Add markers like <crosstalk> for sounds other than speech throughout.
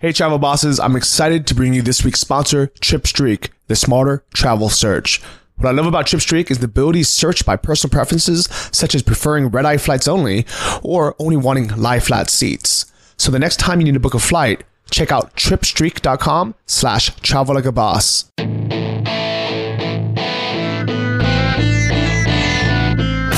Hey, travel bosses, I'm excited to bring you this week's sponsor, TripStreak, the smarter travel search. What I love about TripStreak is the ability to search by personal preferences, such as preferring red eye flights only or only wanting lie flat seats. So the next time you need to book a flight, check out tripstreak.com slash travel like a boss.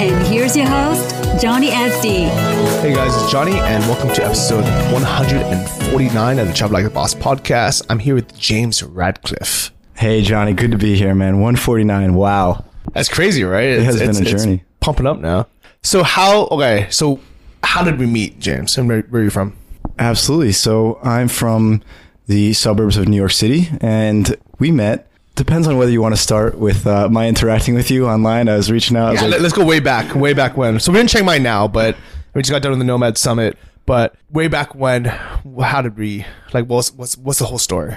And here's your host, Johnny FD. Hey guys, it's Johnny, and welcome to episode 149 of the Travel Like a Boss podcast. I'm here with James Radcliffe. Hey Johnny, good to be here, man. 149. Wow. That's crazy, right? It has been a journey. pumping up now. So how? Okay, so how did we meet, James? And where, where are you from? Absolutely. So I'm from the suburbs of New York City, and we met. Depends on whether you want to start with uh, my interacting with you online. I was reaching out. I was Yeah, like, let- let's go way back, way back when. So we're in Chiang Mai now, but we just got done with the Nomad Summit. But way back when, how did we? Like, what's what's what's the whole story?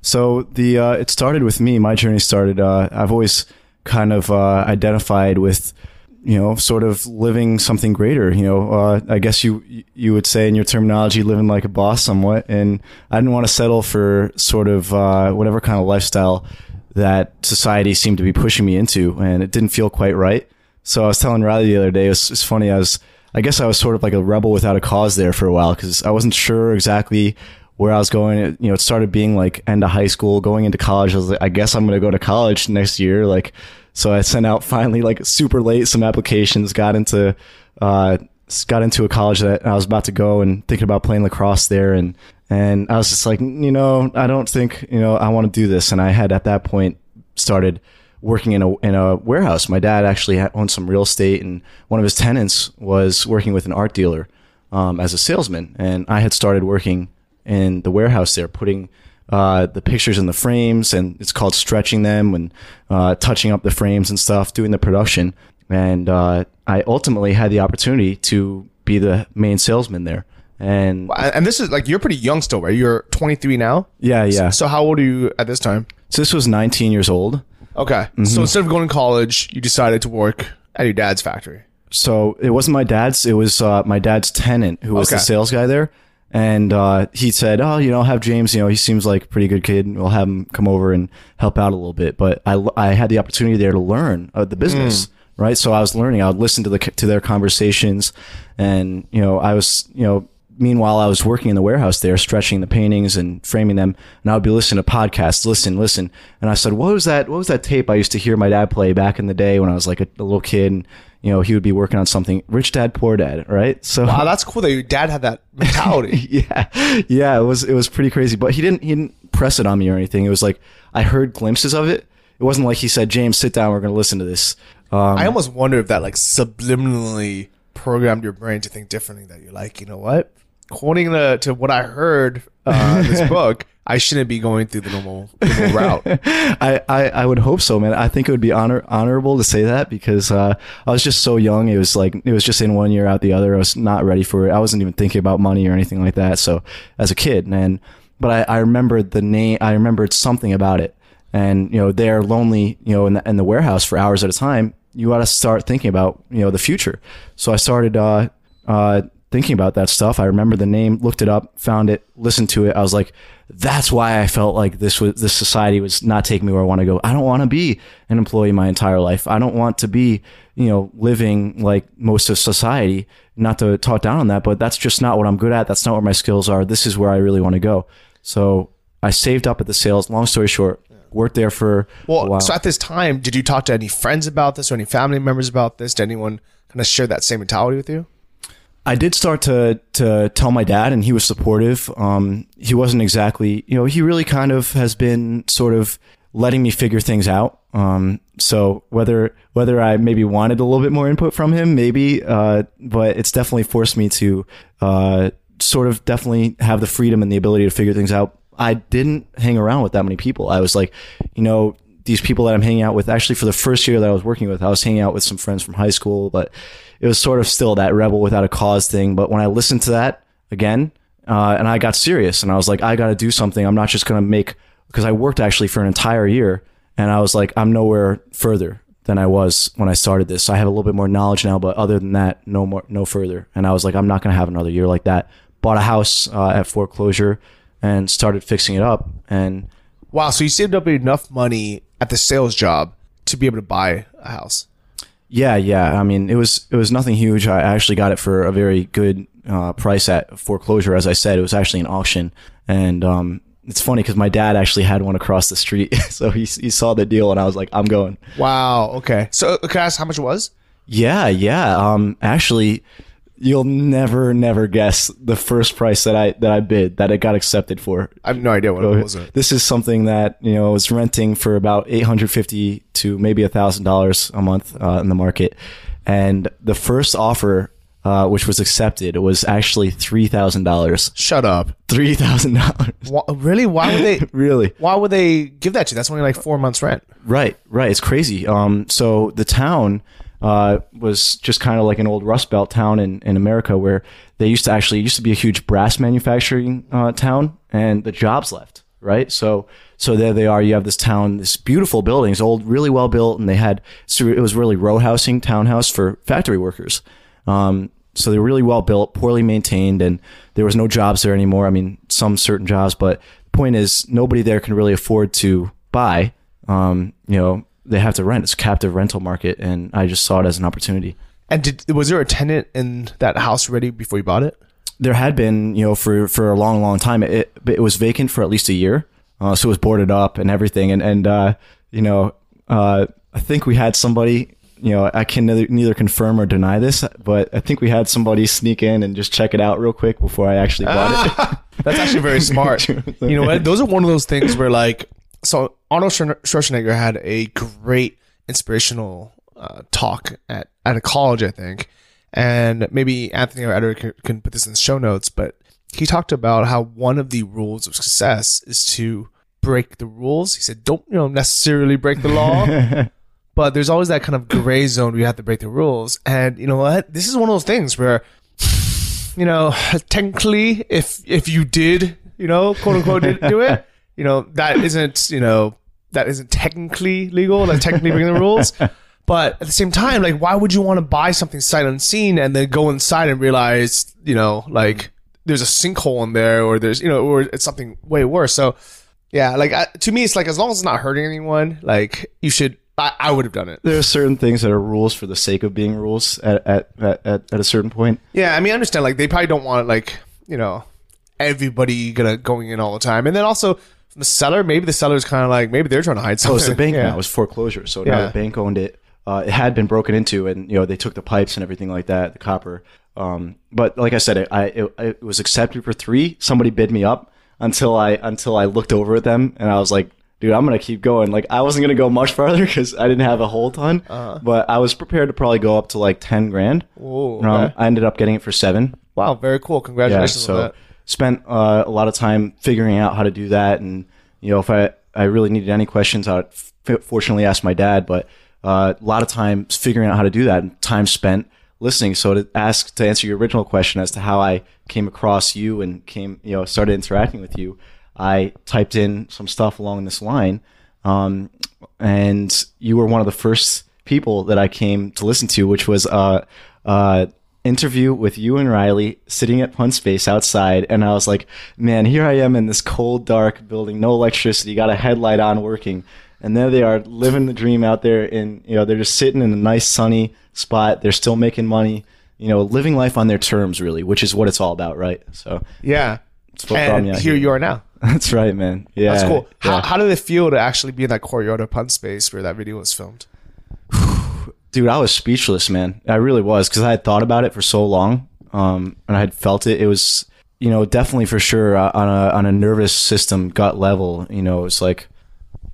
So the uh, it started with me. My journey started. Uh, I've always kind of uh, identified with, you know, sort of living something greater. You know, uh, I guess you you would say in your terminology, living like a boss, somewhat. And I didn't want to settle for sort of uh, whatever kind of lifestyle that society seemed to be pushing me into, and it didn't feel quite right. So I was telling Riley the other day. It it's funny. I was. I guess I was sort of like a rebel without a cause there for a while because I wasn't sure exactly where I was going. It, you know, it started being like end of high school, going into college. I was like, I guess I'm going to go to college next year. Like, so I sent out finally like super late some applications, got into, uh, got into a college that I was about to go and thinking about playing lacrosse there. And, and I was just like, you know, I don't think, you know, I want to do this. And I had at that point started working in a in a warehouse. My dad actually owned some real estate, and one of his tenants was working with an art dealer um, as a salesman. And I had started working in the warehouse there, putting uh, the pictures in the frames, and it's called stretching them and uh, touching up the frames and stuff, doing the production. And uh, I ultimately had the opportunity to be the main salesman there. And And this is like you're pretty young still, right? You're 23 now. yeah, yeah. So how old are you at this time? So this was 19 years old. Okay. So instead of going to college, you decided to work at your dad's factory. so it wasn't my dad's it was uh, my dad's tenant who was the sales guy there and uh, he said oh you know have james you know he seems like a pretty good kid. We'll have him come over and help out a little bit. But i, I had the opportunity there to learn uh, the business right? So i was learning. I would listen to the to their conversations. And you know i was you know meanwhile, I was working in the warehouse there, stretching the paintings and framing them, and I would be listening to podcasts, listen, listen. And I said, "What was that? What was that tape I used to hear my dad play back in the day when I was like a, a little kid?" And you know, he would be working on something, Rich Dad Poor Dad, right? So Wow, that's cool that your dad had that mentality. <laughs> yeah, yeah, it was it was pretty crazy. But he didn't he didn't press it on me or anything. It was like I heard glimpses of it. It wasn't like he said, "James, sit down. We're going to listen to this." Um, I almost wonder if that like subliminally programmed your brain to think differently. That you're like, you know what? According to, to what I heard uh, in this <laughs> book, I shouldn't be going through the normal, normal route. <laughs> I, I, I would hope so, man. I think it would be honor honorable to say that because uh, I was just so young. It was like it was just in one year out the other. I was not ready for it. I wasn't even thinking about money or anything like that. So as a kid, man. but I, I remembered the name. I remembered something about it. And you know they're lonely. You know in the, in the warehouse for hours at a time. You got to start thinking about you know the future. So I started uh, uh, thinking about that stuff. I remember the name, looked it up, found it, listened to it. I was like, that's why I felt like this was this society was not taking me where I want to go. I don't want to be an employee my entire life. I don't want to be, you know, living like most of society. Not to talk down on that, but that's just not what I'm good at. That's not where my skills are. This is where I really want to go. So I saved up at the sales. Long story short, worked there for a Well, while. so at this time, did you talk to any friends about this or any family members about this? Did anyone kind of share that same mentality with you? I did start to to tell my dad, and he was supportive. Um, he wasn't exactly, you know, he really kind of has been sort of letting me figure things out. Um, so whether whether I maybe wanted a little bit more input from him, maybe, uh, but it's definitely forced me to uh, sort of definitely have the freedom and the ability to figure things out. I didn't hang around with that many people. I was like, you know, these people that I'm hanging out with. Actually, for the first year that I was working with, I was hanging out with some friends from high school, but it was sort of still that rebel without a cause thing. But when I listened to that again, uh, and I got serious, and I was like, I got to do something. I'm not just gonna make because I worked actually for an entire year, and I was like, I'm nowhere further than I was when I started this. So I have a little bit more knowledge now, but other than that, no more, no further. And I was like, I'm not gonna have another year like that. Bought a house uh, at foreclosure and started fixing it up, and Wow. So you saved up enough money at the sales job to be able to buy a house. Yeah, yeah. I mean, it was it was nothing huge. I actually got it for a very good uh, price at foreclosure. As I said, it was actually an auction, and um, it's funny because my dad actually had one across the street, <laughs> so he he saw the deal, and I was like, I'm going. Wow. Okay. So can I ask how much it was? Yeah, yeah. Um, actually, you'll never, never guess the first price that I that I bid that it got accepted for. I have no idea what it was. This is something that you know was renting for about eight hundred fifty to maybe a thousand dollars a month uh, in the market, and the first offer, uh, which was accepted, was actually three thousand dollars. Shut up. Three thousand dollars. Really? Why would they? <laughs> Really? Why would they give that to you? That's only like four months rent. Right, right. It's crazy. Um, so the town uh, was just kind of like an old Rust Belt town in, in America where they used to actually used to be a huge brass manufacturing uh, town, and the jobs left. Right, so so there they are. You have this town, this beautiful buildings, old, really well built, and they had so it was really row housing, townhouse for factory workers. Um, so they were really well built, poorly maintained, and there was no jobs there anymore. I mean, some certain jobs, but the point is nobody there can really afford to buy. Um, you know, they have to rent. It's a captive rental market, and I just saw it as an opportunity. And did was there a tenant in that house ready before you bought it? There had been, you know, for for a long, long time. It it was vacant for at least a year, uh, so it was boarded up and everything. And and uh, you know, uh, I think we had somebody. You know, I can neither, neither confirm or deny this, but I think we had somebody sneak in and just check it out real quick before I actually bought it. <laughs> That's actually very smart. <laughs> you know what? Those are one of those things where like so Arnold Schwarzenegger had a great inspirational uh, talk at at a college, I think, and maybe Anthony or Edward can, can put this in the show notes. But he talked about how one of the rules of success is to break the rules. He said, "Don't you know necessarily break the law." <laughs> But there's always that kind of gray zone where you have to break the rules. And you know what? This is one of those things where, you know, technically, if if you did, you know, quote unquote, did do it, you know, that isn't, you know, that isn't technically legal. That's technically breaking the rules. But at the same time, like, why would you want to buy something sight unseen and then go inside and realize, you know, like there's a sinkhole in there, or there's, you know, or it's something way worse. So, yeah, like I, to me, it's like as long as it's not hurting anyone, like you should. I, I would have done it. there are certain things that are rules for the sake of being rules at at, at, at, a certain point. Yeah, I mean, I understand. Like, they probably don't want like you know everybody gonna going in all the time, and then also the seller, maybe the seller's kind of like maybe they're trying to hide something. Oh, something. it's the bank yeah. now. It was foreclosure. So now Yeah. the bank owned it. Uh, it had been broken into, and you know they took the pipes and everything like that, the copper. Um, but like I said, it, I it, it was accepted for three. Somebody bid me up until I until I looked over at them, and I was like, "Dude, I'm gonna keep going." Like I wasn't gonna go much <laughs> farther because I didn't have a whole ton, but I was prepared to probably go up to like ten grand. Whoa, Um. I ended up getting it for seven. Wow, very cool. Yeah, Congratulations on so. Spent uh, a lot of time figuring out how to do that, and you know, if I I really needed any questions, I would f- fortunately ask my dad. But uh, a lot of time figuring out how to do that, and time spent listening. So to ask to answer your original question as to how I came across you and came, you know, started interacting with you, I typed in some stuff along this line, um, and you were one of the first people that I came to listen to, which was uh, uh, interview with you and Riley sitting at Pun Space outside, and I was like, man, here I am in this cold, dark building, no electricity, got a headlight on working, and there they are living the dream out there, and you know they're just sitting in a nice sunny spot, they're still making money, you know, living life on their terms, really, which is what it's all about, right? So Yeah. what brought And here you are now. <laughs> that's right, man. Yeah, That's cool. How, yeah. how did it feel to actually be in that courtyard of Pun Space where that video was filmed? Dude, I was speechless, man. I really was because I had thought about it for so long, um, and I had felt it. It was, you know, definitely for sure uh, on a on a nervous system gut level. You know, it's like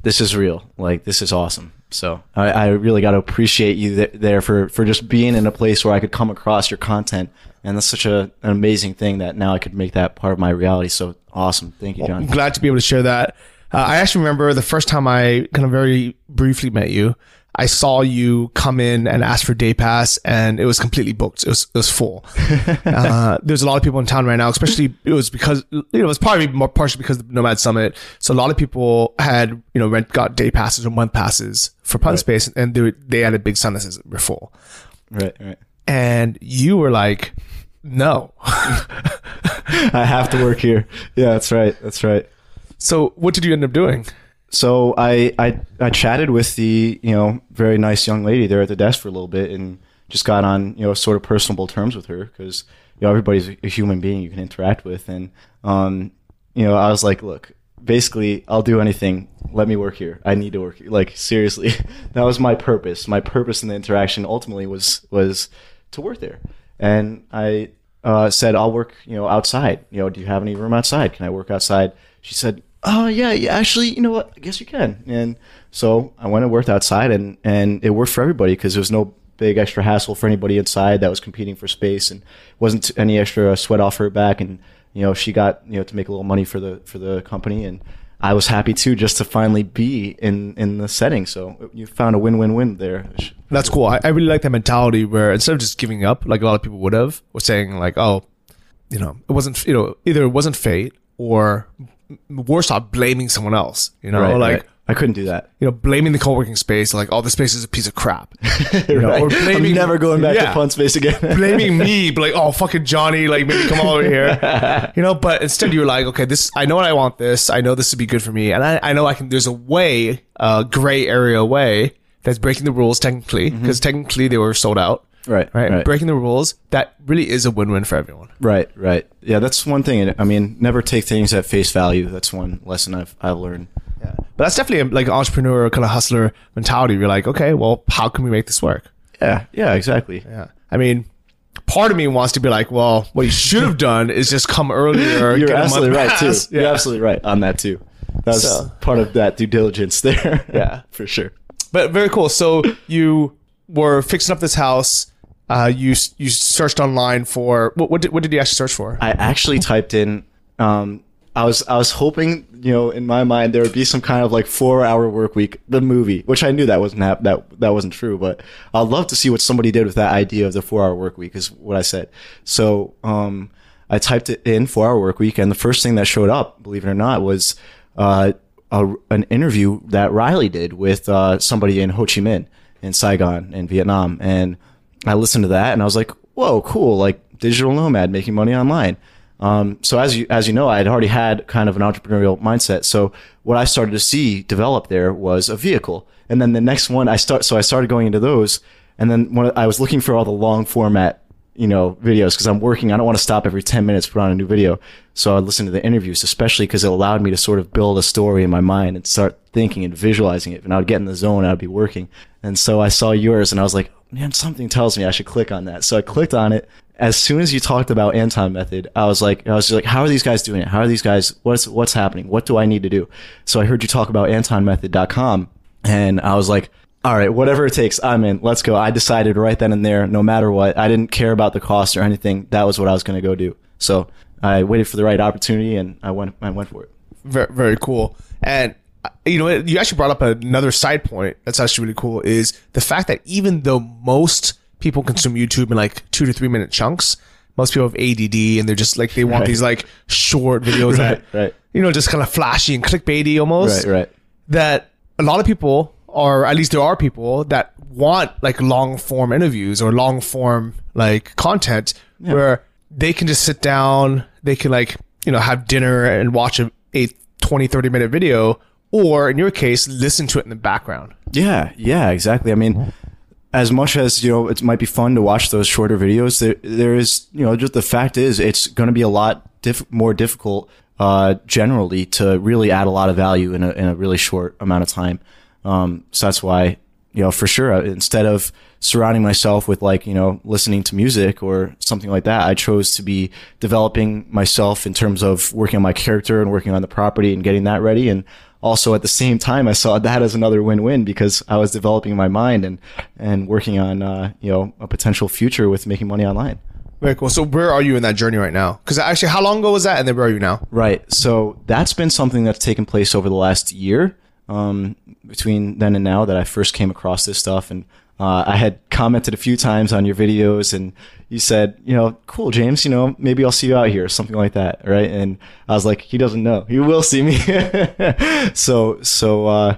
this is real. Like this is awesome. So I, I really got to appreciate you th- there for for just being in a place where I could come across your content, and that's such a, an amazing thing that now I could make that part of my reality. So awesome. Thank you, John. I'm glad to be able to share that. Uh, I actually remember the first time I kind of very briefly met you. I saw you come in and ask for day pass, and it was completely booked. It was it was full. <laughs> uh, there's a lot of people in town right now, especially it was because you know it was probably more partially because of the Nomad Summit. So a lot of people had you know rent got day passes or month passes for Pun Space, and they they had a big sign that says we're full. Right, right. And you were like, no. <laughs> I have to work here. Yeah, that's right. That's right. so what did you end up doing? So I, I I chatted with the you know very nice young lady there at the desk for a little bit and just got on you know sort of personable terms with her because you know everybody's a human being you can interact with. And um you know I was like look basically I'll do anything. Let me work here. I need to work here. like seriously <laughs> that was my purpose. My purpose in the interaction ultimately was was to work there. And I uh, said I'll work you know outside. You know do you have any room outside? Can I work outside? She said oh yeah, yeah, actually, you know what? I guess you can. And so I went and worked outside, and and it worked for everybody because there was no big extra hassle for anybody inside that was competing for space, and wasn't any extra sweat off her back. And you know, she got you know to make a little money for the for the company, and I was happy too just to finally be in in the setting. So you found a win win win there. That's cool. I, I really like that mentality where instead of just giving up, like a lot of people would have, or saying like, oh, you know, it wasn't, you know, either it wasn't fate or worse off blaming someone else, you know, Right, like, right. I couldn't do that. you know, blaming the co-working space, like, oh, this space is a piece of crap. <laughs> You know, Right. or blaming, I'm never going back Yeah. to Pun Space again. <laughs> blaming me, <laughs> like, oh, fucking Johnny, like, maybe come over here. You know, but instead you're like, okay, this, I know what I want this. I know this would be good for me. And I, I know I can, there's a way, a gray area way that's breaking the rules technically, because mm-hmm. technically they were sold out. Right, Right. right. Breaking the rules, that really is a win-win for everyone. Right, right. Yeah, that's one thing. I mean, never take things at face value. That's one lesson I've I've learned. Yeah. But that's definitely a, like entrepreneur kind of hustler mentality. You're like, okay, well, how can we make this work? Yeah, yeah, exactly. Yeah. I mean, part of me wants to be like, well, what you should have done is just come earlier. <laughs> You're absolutely right too. pass. You're absolutely right on that too. That's So- part of that due diligence there. Yeah. <laughs> for sure. But very cool. So you were fixing up this house. Uh, you you searched online for what? What did, what did you actually search for? I actually typed in. Um, I was I was hoping you know in my mind there would be some kind of like four hour work week the movie which I knew that wasn't that that wasn't true but I'd love to see what somebody did with that idea of the four hour work week is what I said so um, I typed it in four hour work week and the first thing that showed up believe it or not was uh, a, an interview that Riley did with uh, somebody in Ho Chi Minh in Saigon in Vietnam and I listened to that and I was like whoa cool like digital nomad making money online um, so as you as you know, I had already had kind of an entrepreneurial mindset. So what I started to see develop there was a vehicle, and then the next one I start. So I started going into those, and then when I was looking for all the long format, you know, videos because I'm working. I don't want to stop every ten minutes to put on a new video. So I listened to the interviews, especially because it allowed me to sort of build a story in my mind and start thinking and visualizing it. And I would get in the zone. I'd be working, and so I saw yours, and I was like, man, something tells me I should click on that. So I clicked on it as soon as you talked about Anton method, I was like, I was like, how are these guys doing it? How are these guys? What's what's happening? What do I need to do? So I heard you talk about AntonMethod.com, and I was like, all right, whatever it takes, I'm in. Let's go. I decided right then and there, no matter what, I didn't care about the cost or anything. That was what I was going to go do. So I waited for the right opportunity, and I went. I went for it. Very, very cool. And uh, you know, you actually brought up another side point that's actually really cool is the fact that even though most people consume YouTube in like two to three minute chunks, most people have ADD and they're just like they want Right. these like short videos that Right, right. you know just kind of flashy and clickbaity almost. Right, right. That a lot of people, or at least there are people that want like long form interviews or long form like content where they can just sit down, they can like, you know, have dinner and watch a, a 20, 30 minute video, or in your case, listen to it in the background. Yeah, yeah, exactly. I mean, as much as you know, it might be fun to watch those shorter videos. There, there is, you know, just the fact is, it's going to be a lot diff- more difficult, uh, generally, to really add a lot of value in a in a really short amount of time. Um, so that's why, you know, for sure, uh, instead of surrounding myself with like, you know, listening to music or something like that, I chose to be developing myself in terms of working on my character and working on the property and getting that ready. And also at the same time, I saw that as another win-win because I was developing my mind and, and working on, uh, you know, a potential future with making money online. Very cool. So where are you in that journey right now? Because actually, how long ago was that, and then where are you now? Right. So that's been something that's taken place over the last year um, between then and now that I first came across this stuff. And uh, I had commented a few times on your videos, and you said, you know, cool, James, you know, maybe I'll see you out here, something like that. Right. And I was like, he doesn't know. He will see me. <laughs> so, so, uh,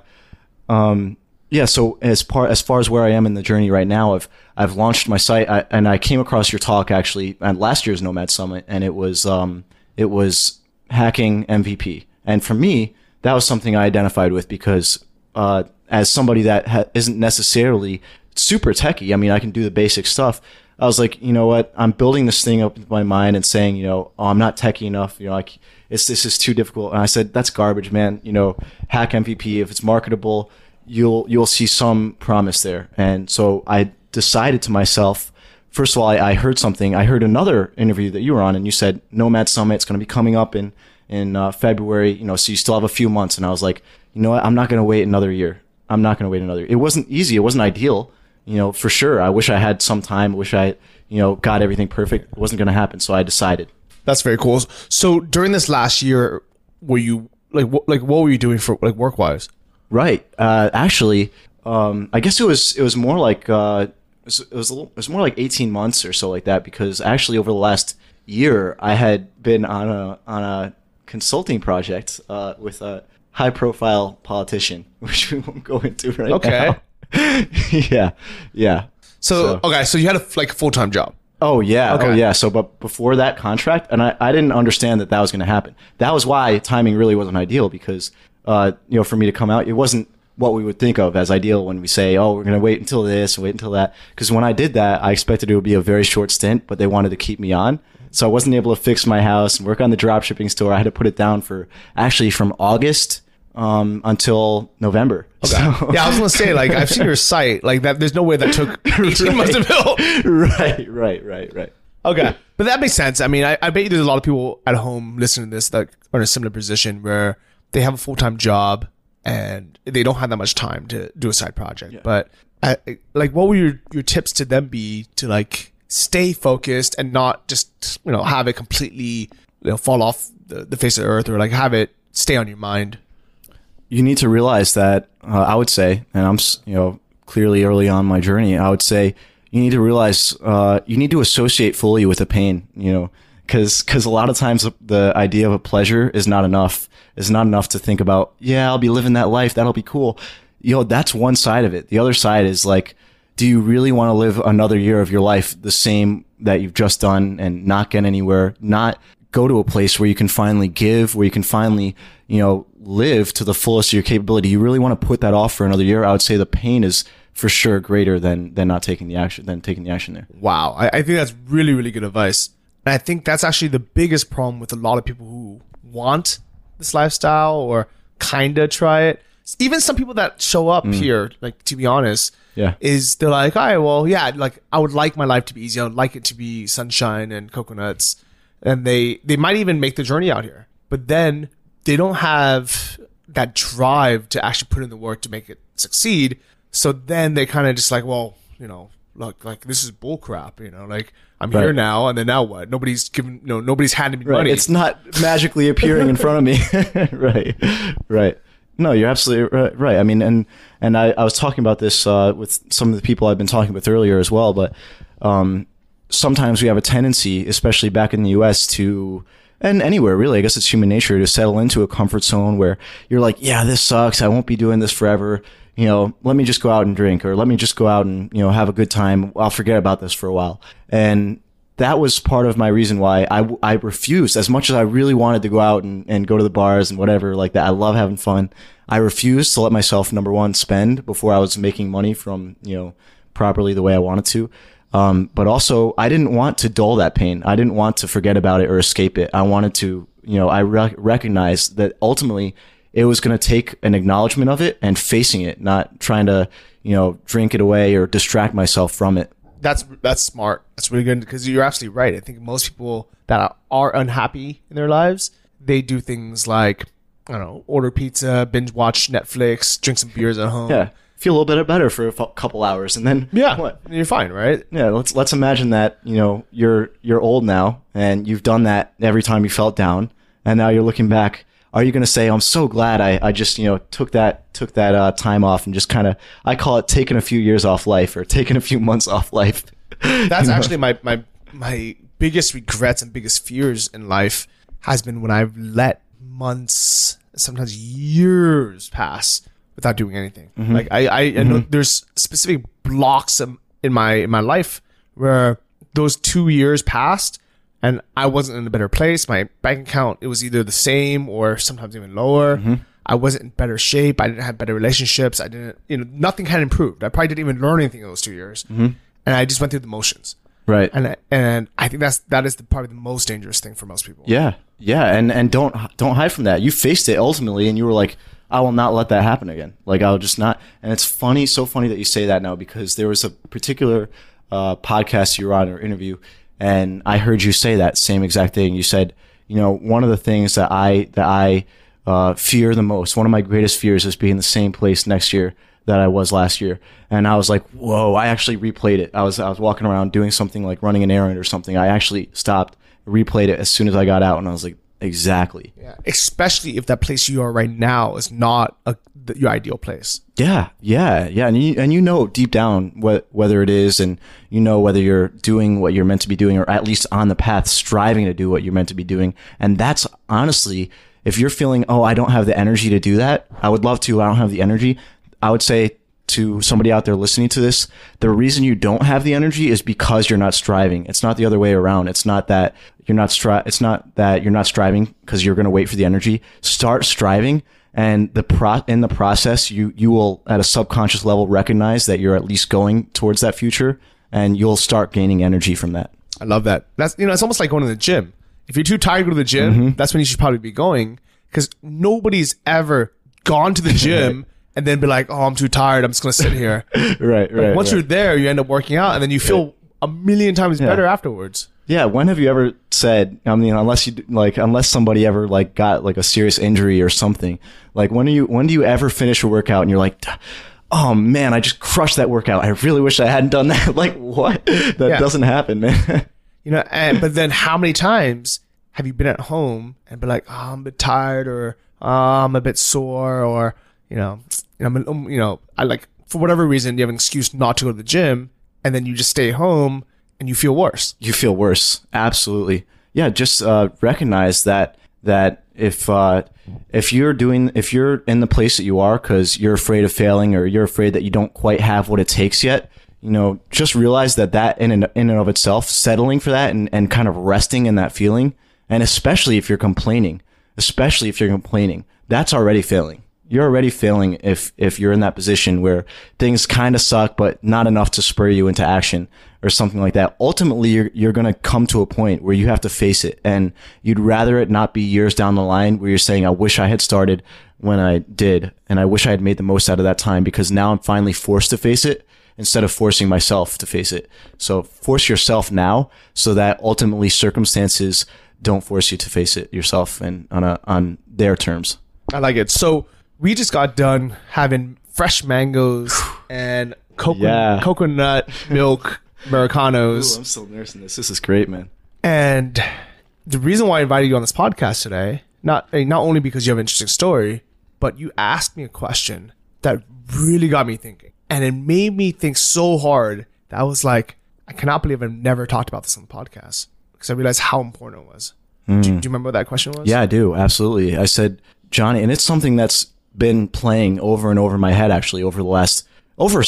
um, yeah. So as far as far as where I am in the journey right now, I've I've launched my site, I, and I came across your talk actually at last year's Nomad Summit, and it was um, it was hacking MVP, and for me, that was something I identified with because uh, as somebody that ha- isn't necessarily super techy, I mean, I can do the basic stuff. I was like, you know what? I'm building this thing up in my mind and saying, you know, oh, I'm not techy enough. You know, like it's this is too difficult. And I said, that's garbage, man. You know, hack MVP. If it's marketable, you'll you'll see some promise there. And so I decided to myself. First of all, I, I heard something. I heard another interview that you were on, and you said Nomad Summit. Going to be coming up in in uh, February. You know, so you still have a few months. And I was like, you know what? I'm not going to wait another year. I'm not going to wait another. Year. It wasn't easy. It wasn't ideal you know, for sure. I wish I had some time. I wish I, you know, got everything perfect. It wasn't going to happen. So I decided. That's very cool. So during this last year, were you like, what, like, what were you doing for like work wise? Right. Uh, actually, um, I guess it was, it was more like, uh, it was, it was, little, it was more like 18 months or so like that because actually over the last year, I had been on a, on a consulting project, uh, with a high profile politician, <laughs> which we won't go into right Okay. now. <laughs> yeah, yeah. So, okay, so you had a like full time job. Oh yeah, oh Okay. yeah. So, but before that contract, and I, I didn't understand that that was going to happen. That was why timing really wasn't ideal because, uh, you know, for me to come out, it wasn't what we would think of as ideal when we say, oh, we're going to wait until this wait until that. Because when I did that, I expected it would be a very short stint, but they wanted to keep me on. So I wasn't able to fix my house and work on the drop shipping store. I had to put it down for actually from August um, until November. So- Yeah, I was gonna say like I've seen your site like that. There's no way that took <laughs> 18 months to build. right, right, right, right. Okay, but that makes sense. I mean, I, I bet you there's a lot of people at home listening to this that are in a similar position where they have a full time job and they don't have that much time to do a side project. But I, like, what would your your tips to them be to like stay focused and not just you know have it completely you know fall off the, the face of the earth or like have it stay on your mind? You need to realize that uh, I would say, and I'm you know clearly early on my journey, I would say you need to realize uh, you need to associate fully with the pain. You know, because because a lot of times the idea of a pleasure is not enough. Is not enough to think about. Yeah, I'll be living that life. That'll be cool. You know, that's one side of it. The other side is like, do you really want to live another year of your life the same that you've just done and not get anywhere? Not go to a place where you can finally give, where you can finally, you know, live to the fullest of your capability. You really want to put that off for another year. I would say the pain is for sure greater than than not taking the action than taking the action there. Wow, I, I think that's really, really good advice. And I think that's actually the biggest problem with a lot of people who want this lifestyle or kinda try it. Even some people that show up mm. here, like to be honest, Yeah. is they're like, all right, well, yeah, like I would like my life to be easy. I would like it to be sunshine and coconuts. And they they might even make the journey out here, but then they don't have that drive to actually put in the work to make it succeed. So then they kind of just like, well, you know, look, like this is bullcrap, you know, like I'm here Right. now, and then now what? Nobody's giving, no, nobody's handing me money. It's not magically appearing in front of me. <laughs> <laughs> right. Right. No, you're absolutely right. right. I mean, and and I, I was talking about this uh, with some of the people I've been talking with earlier as well. But um, sometimes we have a tendency, especially back in the U.S., to and anywhere really, I guess it's human nature to settle into a comfort zone where you're like, yeah, this sucks. I won't be doing this forever. You know, let me just go out and drink, or let me just go out and you know have a good time. I'll forget about this for a while. And that was part of my reason why I, I refused as much as I really wanted to go out and, and go to the bars and whatever like that. I love having fun. I refused to let myself, number one, spend before I was making money from, you know, properly the way I wanted to. Um, but also I didn't want to dull that pain. I didn't want to forget about it or escape it. I wanted to, you know, I re- recognized that ultimately it was going to take an acknowledgement of it and facing it, not trying to, you know, drink it away or distract myself from it. that's that's smart. That's really good because you're absolutely right. I think most people that are, are unhappy in their lives, they do things like I don't know, order pizza, binge watch Netflix, drink some beers at home. Yeah. Feel a little bit better for a f- couple hours, and then what? You're fine, right? Yeah, let's let's imagine that you know you're you're old now, and you've done that every time you felt down, and now you're looking back. Are you going to say, "I'm so glad I, I just you know took that took that uh, time off and just kind of I call it taking a few years off life or taking a few months off life." <laughs> That's actually my my my biggest regrets and biggest fears in life has been when I've let months, sometimes years pass without doing anything. Mm-hmm. Like I, I, I know mm-hmm. there's specific blocks in my in my life where those two years passed and I wasn't in a better place. My bank account it was either the same or sometimes even lower. Mm-hmm. I wasn't in better shape. I didn't have better relationships. I didn't, you know, nothing had improved. I probably didn't even learn anything in those two years, and I just went through the motions. Right. And I, and I think that's that is the, probably the most dangerous thing for most people. Yeah, yeah, and and don't don't hide from that. You faced it ultimately, and you were like, I will not let that happen again. Like I'll just not. And it's funny, so funny that you say that now because there was a particular uh, podcast you were on or interview, and I heard you say that same exact thing. You said, you know, one of the things that I that I uh, fear the most, one of my greatest fears, is being in the same place next year that I was last year. And I was like, whoa, I actually replayed it. I was, I was walking around doing something like running an errand or something. I actually stopped, replayed it as soon as I got out. And I was like, exactly. Yeah. Especially if that place you are right now is not a, the, your ideal place. Yeah. Yeah. Yeah. And you, and you know deep down what, whether it is, and you know whether you're doing what you're meant to be doing, or at least on the path striving to do what you're meant to be doing. And that's honestly, if you're feeling, oh, I don't have the energy to do that. I would love to. I don't have the energy. I would say to somebody out there listening to this, the reason you don't have the energy is because you're not striving. It's not the other way around. It's not that you're not stri- it's not that you're not striving because you're going to wait for the energy. Start striving and the pro in the process you you will at a subconscious level recognize that you're at least going towards that future and you'll start gaining energy from that. I love that. That's you know, it's almost like going to the gym. If you're too tired to go to the gym, mm-hmm. that's when you should probably be going because nobody's ever gone to the gym <laughs> and then be like, "Oh, I'm too tired. I'm just gonna sit here." <laughs> Right, right. Once you're there, you end up working out, and then you feel a million times better afterwards. Yeah, when have you ever said? I mean, unless you like, unless somebody ever like got like a serious injury or something. Like, when do you when do you ever finish a workout and you're like, oh man, I just crushed that workout. I really wish I hadn't done that. <laughs> like, what? That Yeah. doesn't happen, man. <laughs> You know, and but then how many times have you been at home and been like, oh, I'm a bit tired, or oh, I'm a bit sore, or you know, I'm, um, you know, I like for whatever reason you have an excuse not to go to the gym, and then you just stay home and you feel worse. you feel worse. Absolutely. Yeah, just uh, recognize that that if uh, if you're doing if you're in the place that you are because you're afraid of failing or you're afraid that you don't quite have what it takes yet, you know, just realize that that in and, in and of itself, settling for that and, and kind of resting in that feeling, and especially if you're complaining, especially if you're complaining, that's already failing. You're already failing if if you're in that position where things kind of suck, but not enough to spur you into action or something like that. Ultimately, you're you're gonna come to a point where you have to face it, and you'd rather it not be years down the line where you're saying, "I wish I had started when I did, and I wish I had made the most out of that time because now I'm finally forced to face it." Instead of forcing myself to face it. So force yourself now so that ultimately circumstances don't force you to face it yourself and on a, on their terms. I like it. So we just got done having fresh mangoes <sighs> and coconut, Yeah. coconut <laughs> milk Americanos. I'm still nursing this. This is great, man. And the reason why I invited you on this podcast today, not eh, not only because you have an interesting story, but you asked me a question that really got me thinking. And it made me think so hard that I was like, I cannot believe I've never talked about this on the podcast because I realized how important it was. Do, do you remember what that question was? Yeah, I do. Absolutely. I said, Johnny, and it's something that's been playing over and over in my head actually over the last, over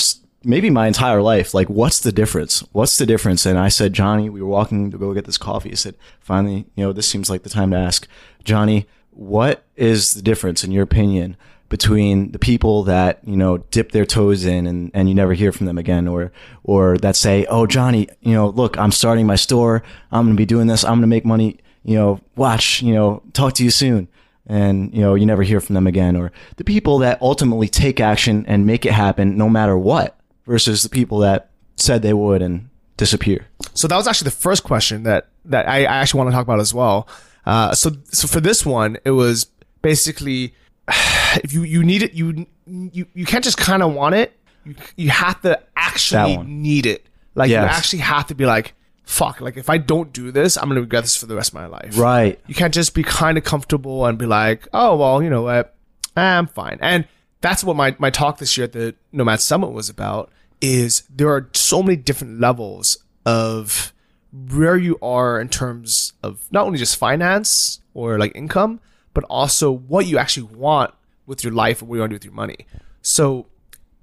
maybe my entire life. Like, what's the difference? What's the difference? And I said, Johnny, we were walking to go get this coffee. I said, finally, you know, this seems like the time to ask, Johnny, what is the difference in your opinion between the people that you know dip their toes in and, and you never hear from them again or or that say oh johnny you know look i'm starting my store i'm going to be doing this i'm going to make money you know watch you know talk to you soon and you know you never hear from them again or the people that ultimately take action and make it happen no matter what versus the people that said they would and disappear So that was actually the first question that that I, I actually want to talk about as well. Uh, so so for this one, it was basically <sighs> if you you need it you you you can't just kind of want it. you, you have to actually need it. Like you actually have to be like, fuck, like if I don't do this, I'm gonna regret this for the rest of my life. Right. You can't just be kind of comfortable and be like, oh well, you know what, I'm fine. And that's what my my talk this year at the Nomad Summit was about. Is there are so many different levels of where you are in terms of not only just finance or like income, but also what you actually want with your life and what you want to do with your money. So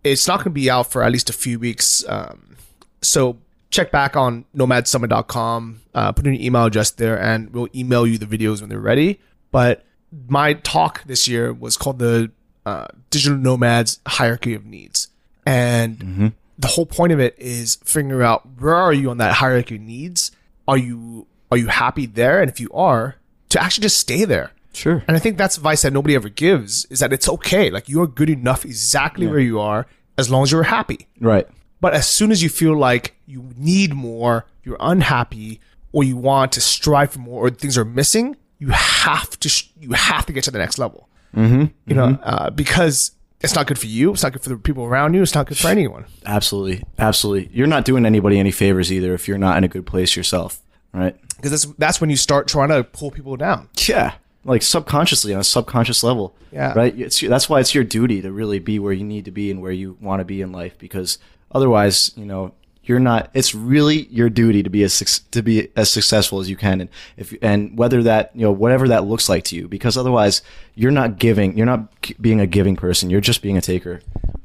it's not going to be out for at least a few weeks. Um, so check back on nomadsummit.com, uh, put in your email address there, and we'll email you the videos when they're ready. But my talk this year was called the uh, Digital Nomads Hierarchy of Needs. And the whole point of it is figuring out where are you on that hierarchy of needs? Are you are you happy there? And if you are, to actually just stay there. Sure. And I think that's advice that nobody ever gives is that it's okay. Like you are good enough exactly where you are as long as you're happy. Right. But as soon as you feel like you need more, you're unhappy, or you want to strive for more, or things are missing, you have to sh- you have to get to the next level. Mm-hmm. You know, uh, because it's not good for you. It's not good for the people around you. It's not good for anyone. Absolutely. Absolutely. You're not doing anybody any favors either if you're not in a good place yourself. Right. Because that's that's when you start trying to pull people down. Yeah. Like subconsciously on a subconscious level. Yeah. Right. It's that's why it's your duty to really be where you need to be and where you want to be in life because otherwise, you know, you're not. It's really your duty to be as to be as successful as you can, and if and whether that you know whatever that looks like to you, because otherwise you're not giving. You're not being a giving person. You're just being a taker.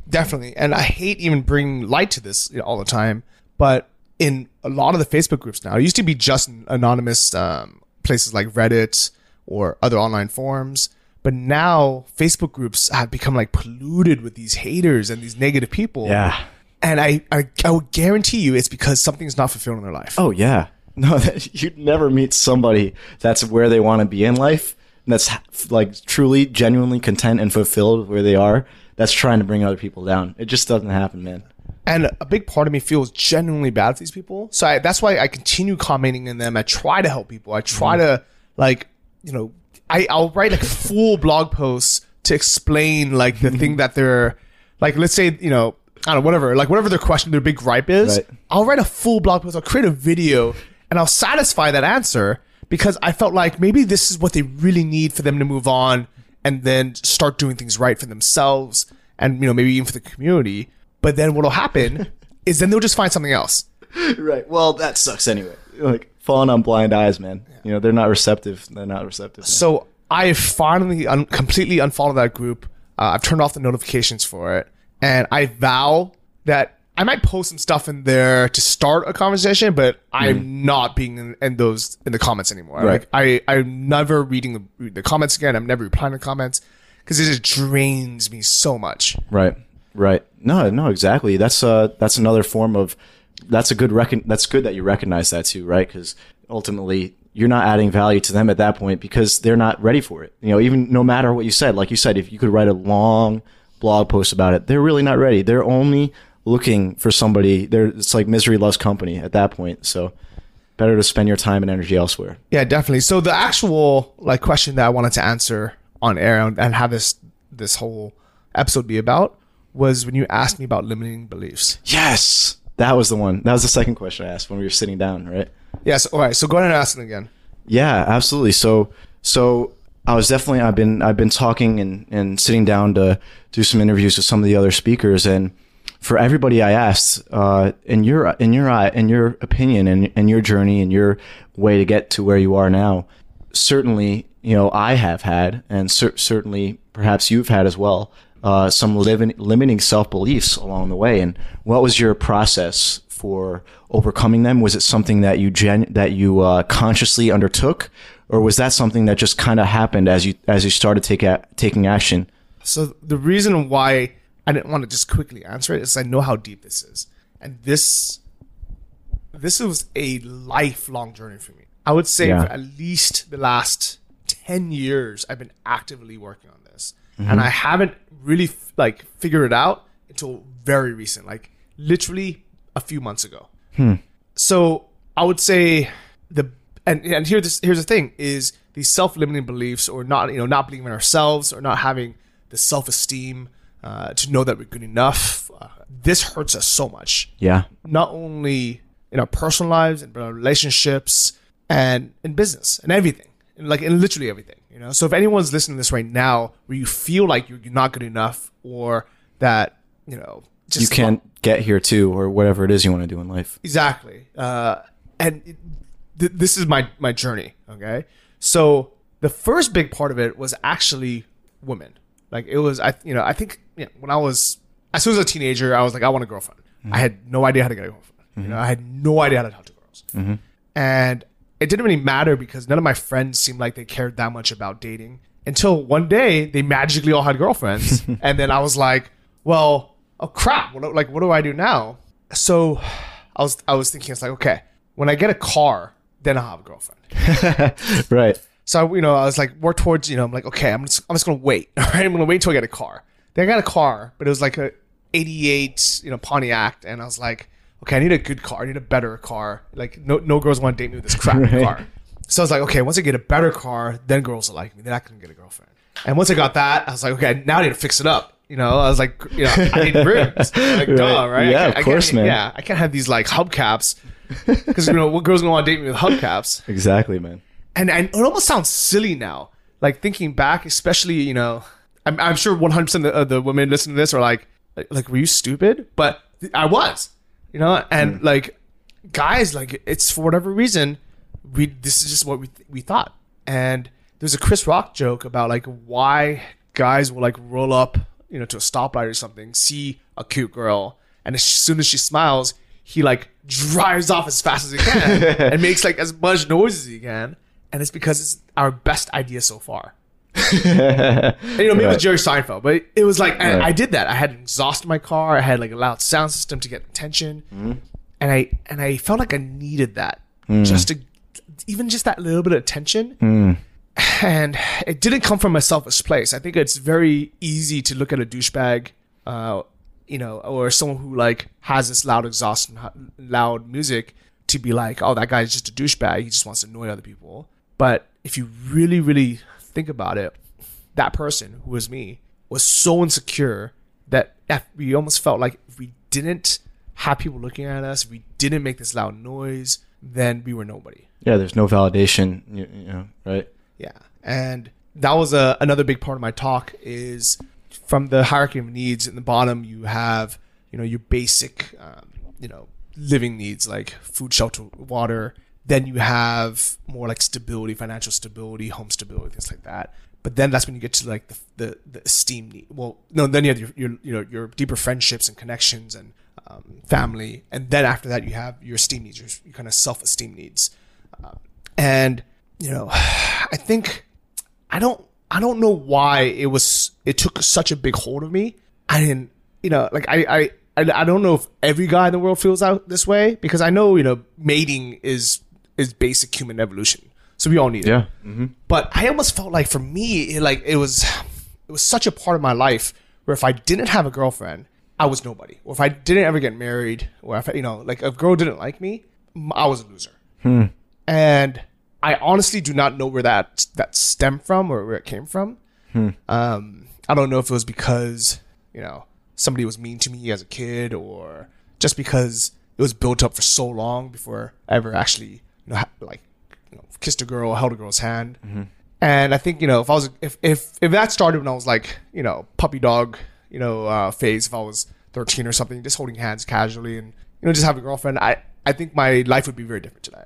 Definitely. And I hate even bringing light to this all the time, but in a lot of the Facebook groups now, it used to be just anonymous um, places like Reddit or other online forums. But now Facebook groups have become like polluted with these haters and these negative people. Yeah. And I, I, I would guarantee you it's because something's not fulfilled in their life. Oh yeah. <laughs> No, that, you'd never meet somebody that's where they want to be in life. And that's like truly, genuinely content and fulfilled where they are. That's trying to bring other people down. It just doesn't happen, man. And a big part of me feels genuinely bad for these people. So I, that's why I continue commenting in them. I try to help people. I try mm-hmm. to like, you know, I, I'll write like full <laughs> blog posts to explain like the <laughs> thing that they're like, let's say, you know, I don't know, whatever, like whatever their question, their big gripe is, Right. I'll write a full blog post. I'll create a video and I'll satisfy that answer because I felt like maybe this is what they really need for them to move on and then start doing things right for themselves and, you know, maybe even for the community. But then what'll happen <laughs> is then they'll just find something else. Right. Well, that sucks anyway. Like falling on blind eyes, man. You know, they're not receptive. They're not receptive. man. So I finally un- completely unfollowed that group. Uh, I've turned off the notifications for it, and I vow that I might post some stuff in there to start a conversation, but I'm not being in, in those in the comments anymore. Right. Like I, I'm never reading the, the comments again. I'm never replying to comments because it just drains me so much. Right. Right. No, no, exactly. That's uh that's another form of that's a good recon that's good that you recognize that too, right? Cuz ultimately you're not adding value to them at that point because they're not ready for it. You know, even no matter what you said, like you said, if you could write a long blog posts about it, they're really not ready. They're only looking for somebody. They're it's like misery loves company at that point. So better to spend your time and energy elsewhere. Yeah, definitely. So the actual like question that I wanted to answer on air and and have this this whole episode be about was when you asked me about limiting beliefs. Yes. That was the one. That was the second question I asked when we were sitting down, right? Yes. All right. So go ahead and ask it again. Yeah, absolutely. So so I was definitely I've been I've been talking and and sitting down to do some interviews with some of the other speakers and for everybody I asked, uh, in your in your in your opinion and and your journey and your way to get to where you are now, certainly you know I have had and cer- certainly perhaps you've had as well uh, some living, limiting self beliefs along the way. And what was your process for overcoming them? Was it something that you gen- that you uh, consciously undertook, or was that something that just kind of happened as you as you started take a- taking action? So the reason why I didn't want to just quickly answer it is I know how deep this is, and this this was a lifelong journey for me. I would say Yeah. for at least the last ten years, I've been actively working on this, mm-hmm. and I haven't really f- like figured it out until very recent, like literally a few months ago. Hmm. So I would say the and and here this here's the thing is these self limiting beliefs or not you know not believing in ourselves or not having the self esteem uh, to know that we're good enough. Uh, this hurts us so much, Yeah. not only in our personal lives and our relationships and in business and everything, and like in literally everything. You know, so if anyone's listening to this right now, where you feel like you're not good enough, or that you know just You can't get here too, or whatever it is you want to do in life. Exactly. Uh, and it, th- this is my my journey. Okay, so the first big part of it was actually women. Like it was, I you know, I think you know, when I was as soon as a teenager, I was like, I want a girlfriend. Mm-hmm. I had no idea how to get a girlfriend. You mm-hmm. know, I had no idea how to talk to girls, mm-hmm. and it didn't really matter because none of my friends seemed like they cared that much about dating until one day they magically all had girlfriends, <laughs> and then I was like, well, oh crap, what, like what do I do now? So I was I was thinking it's like okay, when I get a car, then I'll have a girlfriend. <laughs> Right. So you know, I was like work towards you know, I'm like okay, I'm just I'm just gonna wait. All <laughs> right, I'm gonna wait till I get a car. Then I got a car, but it was like a '88 you know Pontiac, and I was like, okay, I need a good car. I need a better car. Like no no girls want to date me with this crappy <laughs> car. So I was like, okay, once I get a better car, then girls will like me. Then I can get a girlfriend. And once I got that, I was like, okay, now I need to fix it up. You know, I was like, you know, I need <laughs> rims. Like, duh, right? Yeah, I of I course, man. Yeah, I can't have these like hubcaps <laughs> because you know what girls gonna want to date me with hubcaps Exactly, man. and, and it almost sounds silly now. Like thinking back, especially you know, I'm, I'm sure 100 percent of the women listening to this are like, like, were you stupid? But I was, you know, and hmm. like, guys, like, it's for whatever reason, we this is just what we we thought. And there's a Chris Rock joke about like why guys will like roll up, you know, to a stoplight or something, see a cute girl, and as soon as she smiles, he like drives off as fast as he can <laughs> and makes like as much noise as he can. And it's because it's our best idea so far. <laughs> And, you know, maybe Right. Jerry Seinfeld, but it was like Right. I did that. I had exhaust in my car. I had like a loud sound system to get attention, Mm-hmm. and I and I felt like I needed that Mm. just to even just that little bit of attention. And it didn't come from a selfish place. I think it's very easy to look at a douchebag, uh, you know, or someone who like has this loud exhaust and loud music to be like, oh, that guy's just a douchebag. He just wants to annoy other people. But if you really, really think about it, that person who was me was so insecure that we almost felt like if we didn't have people looking at us, if we didn't make this loud noise, then we were nobody. Yeah, there's no validation, you, you know, right? Yeah, and that was a, another big part of my talk is from the hierarchy of needs. In the bottom, you have you know your basic um, you know living needs like food, shelter, water. Then you have more like stability, financial stability, home stability, things like that. But then that's when you get to like the the, the esteem need. Well, no, then you have your, your you know your deeper friendships and connections and um, family, and then after that you have your esteem needs, your, your kind of self esteem needs. Um, and you know <sighs> i think i don't i don't know why it was it took such a big hold of me i didn't you know like i i I don't know if every guy in the world feels out this way because I know you know mating is is basic human evolution, so we all need it. Yeah. Mm-hmm. But I almost felt like for me, it, like it was, it was such a part of my life where if I didn't have a girlfriend, I was nobody. Or if I didn't ever get married, or if you know, like a girl didn't like me, I was a loser. And I honestly do not know where that that stemmed from or where it came from. Um, I don't know if it was because you know somebody was mean to me as a kid, or just because it was built up for so long before I ever actually you know ha- like you know, kissed a girl, held a girl's hand. And I think you know if I was if if if that started when I was like you know puppy dog you know uh, phase, if I was thirteen or something, just holding hands casually and you know just having a girlfriend, I I think my life would be very different today.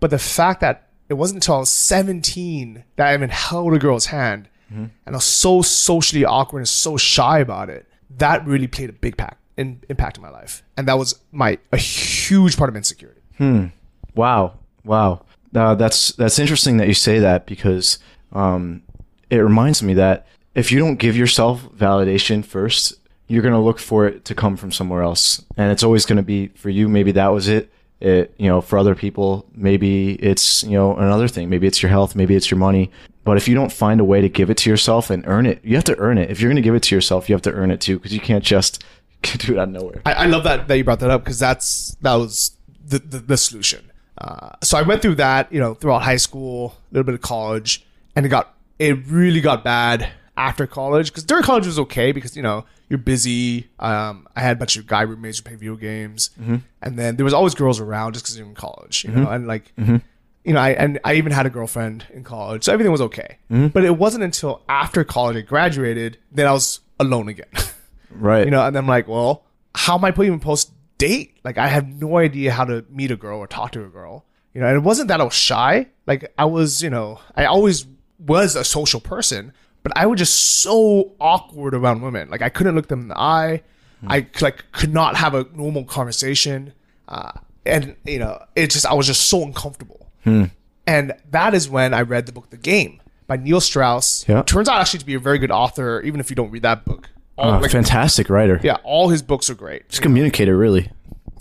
But the fact that it wasn't until I was 17 that I even held a girl's hand and I was so socially awkward and so shy about it, that really played a big pack, in, impact in my life. And that was my a huge part of insecurity. Hmm. Wow, wow. Uh, that's that's interesting that you say that because um, it reminds me that if you don't give yourself validation first, you're gonna look for it to come from somewhere else, and it's always gonna be for you. Maybe that was it. It you know for other people, maybe it's you know another thing. Maybe it's your health. Maybe it's your money. But if you don't find a way to give it to yourself and earn it, you have to earn it. If you're gonna give it to yourself, you have to earn it too, because you can't just <laughs> do it out of nowhere. I, I love that, that you brought that up because that's that was the, the, the solution. Uh, so I went through that, you know, throughout high school, a little bit of college, and it got it really got bad after college because during college was okay because you know you're busy. Um, I had a bunch of guy roommates who play video games, mm-hmm. and then there was always girls around just because you're in college, you mm-hmm. know, and like. Mm-hmm. You know, I and I even had a girlfriend in college, so everything was okay. But it wasn't until after college I graduated that I was alone again. <laughs> Right. you know, and I'm like, well, how am I even post date? Like, I have no idea how to meet a girl or talk to a girl. You know, and it wasn't that I was shy. Like, I was, you know, I always was a social person, but I was just so awkward around women. Like, I couldn't look them in the eye. Hmm. I like could not have a normal conversation, uh, and you know, it just I was just so uncomfortable. Hmm. And that is when I read the book The Game by Neil Strauss. Yeah. Turns out actually to be a very good author, even if you don't read that book. Ah, all, Oh, like, fantastic writer. yeah, all his books are great. Just communicator, really.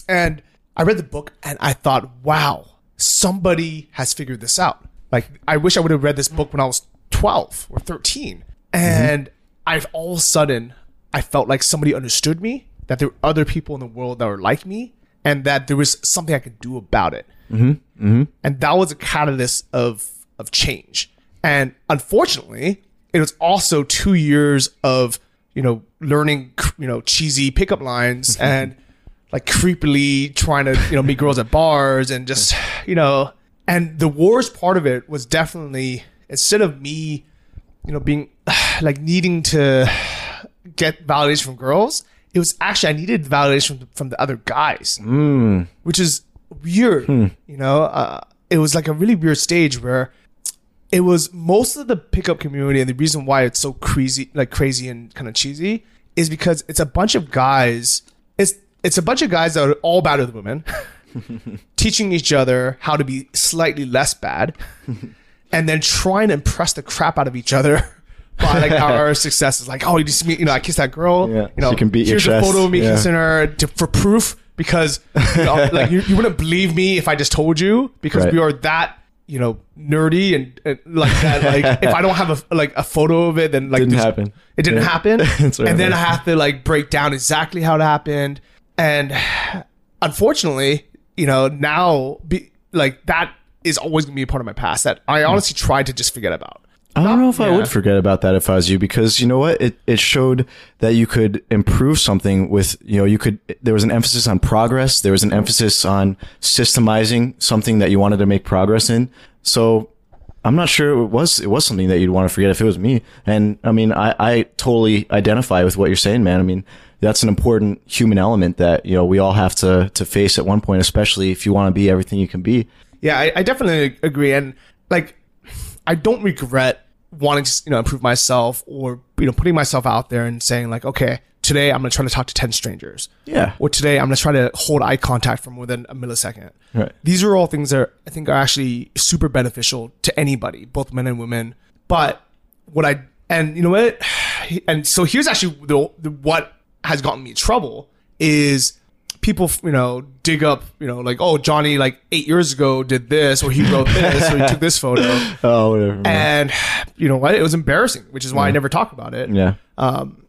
And I read the book and I thought, wow, somebody has figured this out. Like, I wish I would have read this book when I was 12 or 13. And I've all of a sudden, I felt like somebody understood me, that there were other people in the world that were like me, and that there was something I could do about it. Mm-hmm. And that was a catalyst of, of change. And unfortunately, it was also two years of, you know, learning, you know, cheesy pickup lines and like creepily trying to, you know, meet girls at bars and just, <sighs> you know, and the worst part of it was definitely instead of me, you know, being <sighs> like needing to get validation from girls, it was actually I needed validation from, from the other guys, which is weird. You know, uh, it was like a really weird stage where it was most of the pickup community, and the reason why it's so crazy, like crazy and kind of cheesy, is because it's a bunch of guys. It's it's a bunch of guys that are all bad with women, <laughs> teaching each other how to be slightly less bad, <laughs> and then trying to impress the crap out of each other <laughs> by like our <laughs> successes. Like, oh, you just meet, you know, I kissed that girl. Yeah, you know, you can beat your here's a photo of me Yeah. kissing her to, for proof because you know, <laughs> like you, you wouldn't believe me if I just told you because Right. we are that you know nerdy and, and like that. Like if I don't have a like a photo of it, then like Didn't happen. It didn't Yeah. happen, and then I have to like break down exactly how it happened. And <sighs> unfortunately, you know, now be like that is always gonna be a part of my past that I hmm. honestly tried to just forget about. I don't know if I would forget about that if I was you because you know what? It it showed that you could improve something with you know you could there was an emphasis on progress there was an emphasis on systemizing something that you wanted to make progress in. So I'm not sure it was it was something that you'd want to forget if it was me. And I mean I I totally identify with what you're saying man. I mean that's an important human element that you know we all have to to face at one point especially if you want to be everything you can be Yeah, I, I definitely agree, and like, I don't regret wanting to you know improve myself or you know putting myself out there and saying like, okay, today I'm gonna try to talk to ten strangers. Yeah. Or today I'm gonna try to hold eye contact for more than a millisecond. Right. These are all things that I think are actually super beneficial to anybody, both men and women. But what I and you know what, <sighs> and so here's actually the, the what has gotten me in trouble is people you know dig up you know like oh Johnny like eight years ago did this or he wrote this or he took this photo. <laughs> Oh whatever and you know what? It was embarrassing which is why I never talk about it. Yeah. Um,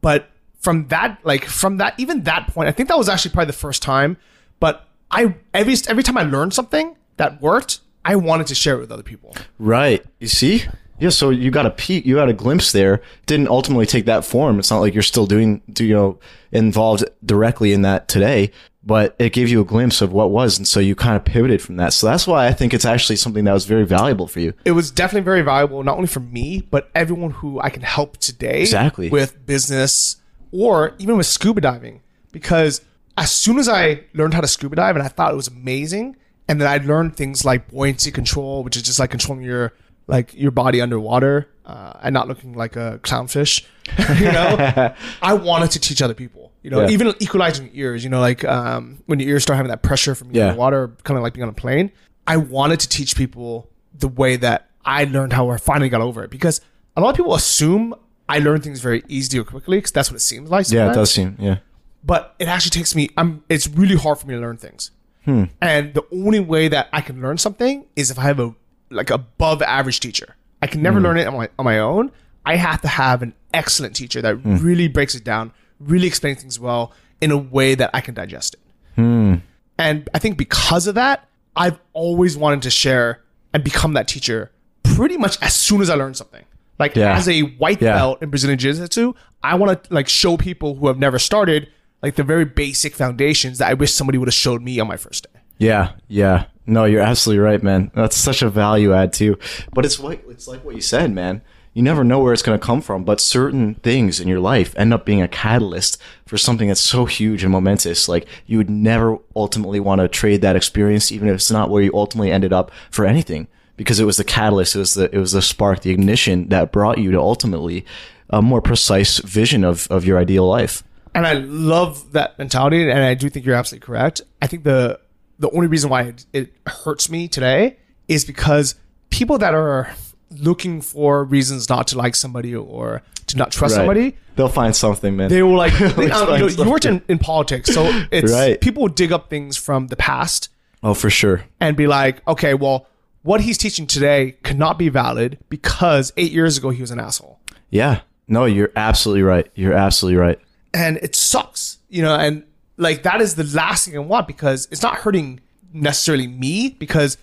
but from that like from that even that point i think that was actually probably the first time but i every every time i learned something that worked i wanted to share it with other people. Right. You see? Yeah, so you got a peek, you got a glimpse there. Didn't ultimately take that form. It's not like you're still doing, you know, involved directly in that today, but it gave you a glimpse of what was. And so you kind of pivoted from that. So that's why I think it's actually something that was very valuable for you. it was definitely very valuable not only for me but everyone who i can help today Exactly. with business or even with scuba diving because as soon as i learned how to scuba dive and i thought it was amazing and then i learned things like buoyancy control which is just like controlling your like your body underwater uh, and not looking like a clownfish <laughs> you know <laughs> i wanted to teach other people you know Yeah. even equalizing ears you know like um, when your ears start having that pressure from being Yeah. water kind of like being on a plane i wanted to teach people the way that i learned how i finally got over it because a lot of people assume i learn things very easily or quickly because that's what it seems like Yeah, it does seem, yeah. but it actually takes me i'm it's really hard for me to learn things and the only way that i can learn something is if i have a like above average teacher i can never mm. learn it on my, on my own i have to have an excellent teacher that mm. really breaks it down really explains things well in a way that i can digest it mm. and i think because of that i've always wanted to share and become that teacher pretty much as soon as i learn something Like Yeah. as a white Yeah. belt in Brazilian Jiu-Jitsu, I want to like show people who have never started like the very basic foundations that I wish somebody would have showed me on my first day. Yeah, yeah. No, you're absolutely right, man. That's such a value add too. But it's like it's like what you said, man. You never know where it's going to come from, but certain things in your life end up being a catalyst for something that's so huge and momentous. Like you would never ultimately want to trade that experience, even if it's not where you ultimately ended up for anything, because it was the catalyst, it was the it was the spark, the ignition that brought you to ultimately a more precise vision of of your ideal life. and I love that mentality, and I do think you're absolutely correct. I think the the only reason why it, it hurts me today is because people that are looking for reasons not to like somebody or to not trust somebody, They'll find something, man. they will like. <laughs> they, um, know, you worked in, in politics, so it's Right. people will dig up things from the past oh, for sure. and be like, okay, well, what he's teaching today cannot be valid because eight years ago he was an asshole. Yeah. No, you're absolutely right. You're absolutely right. and it sucks, you know, and like that is the last thing I want because it's not hurting necessarily me because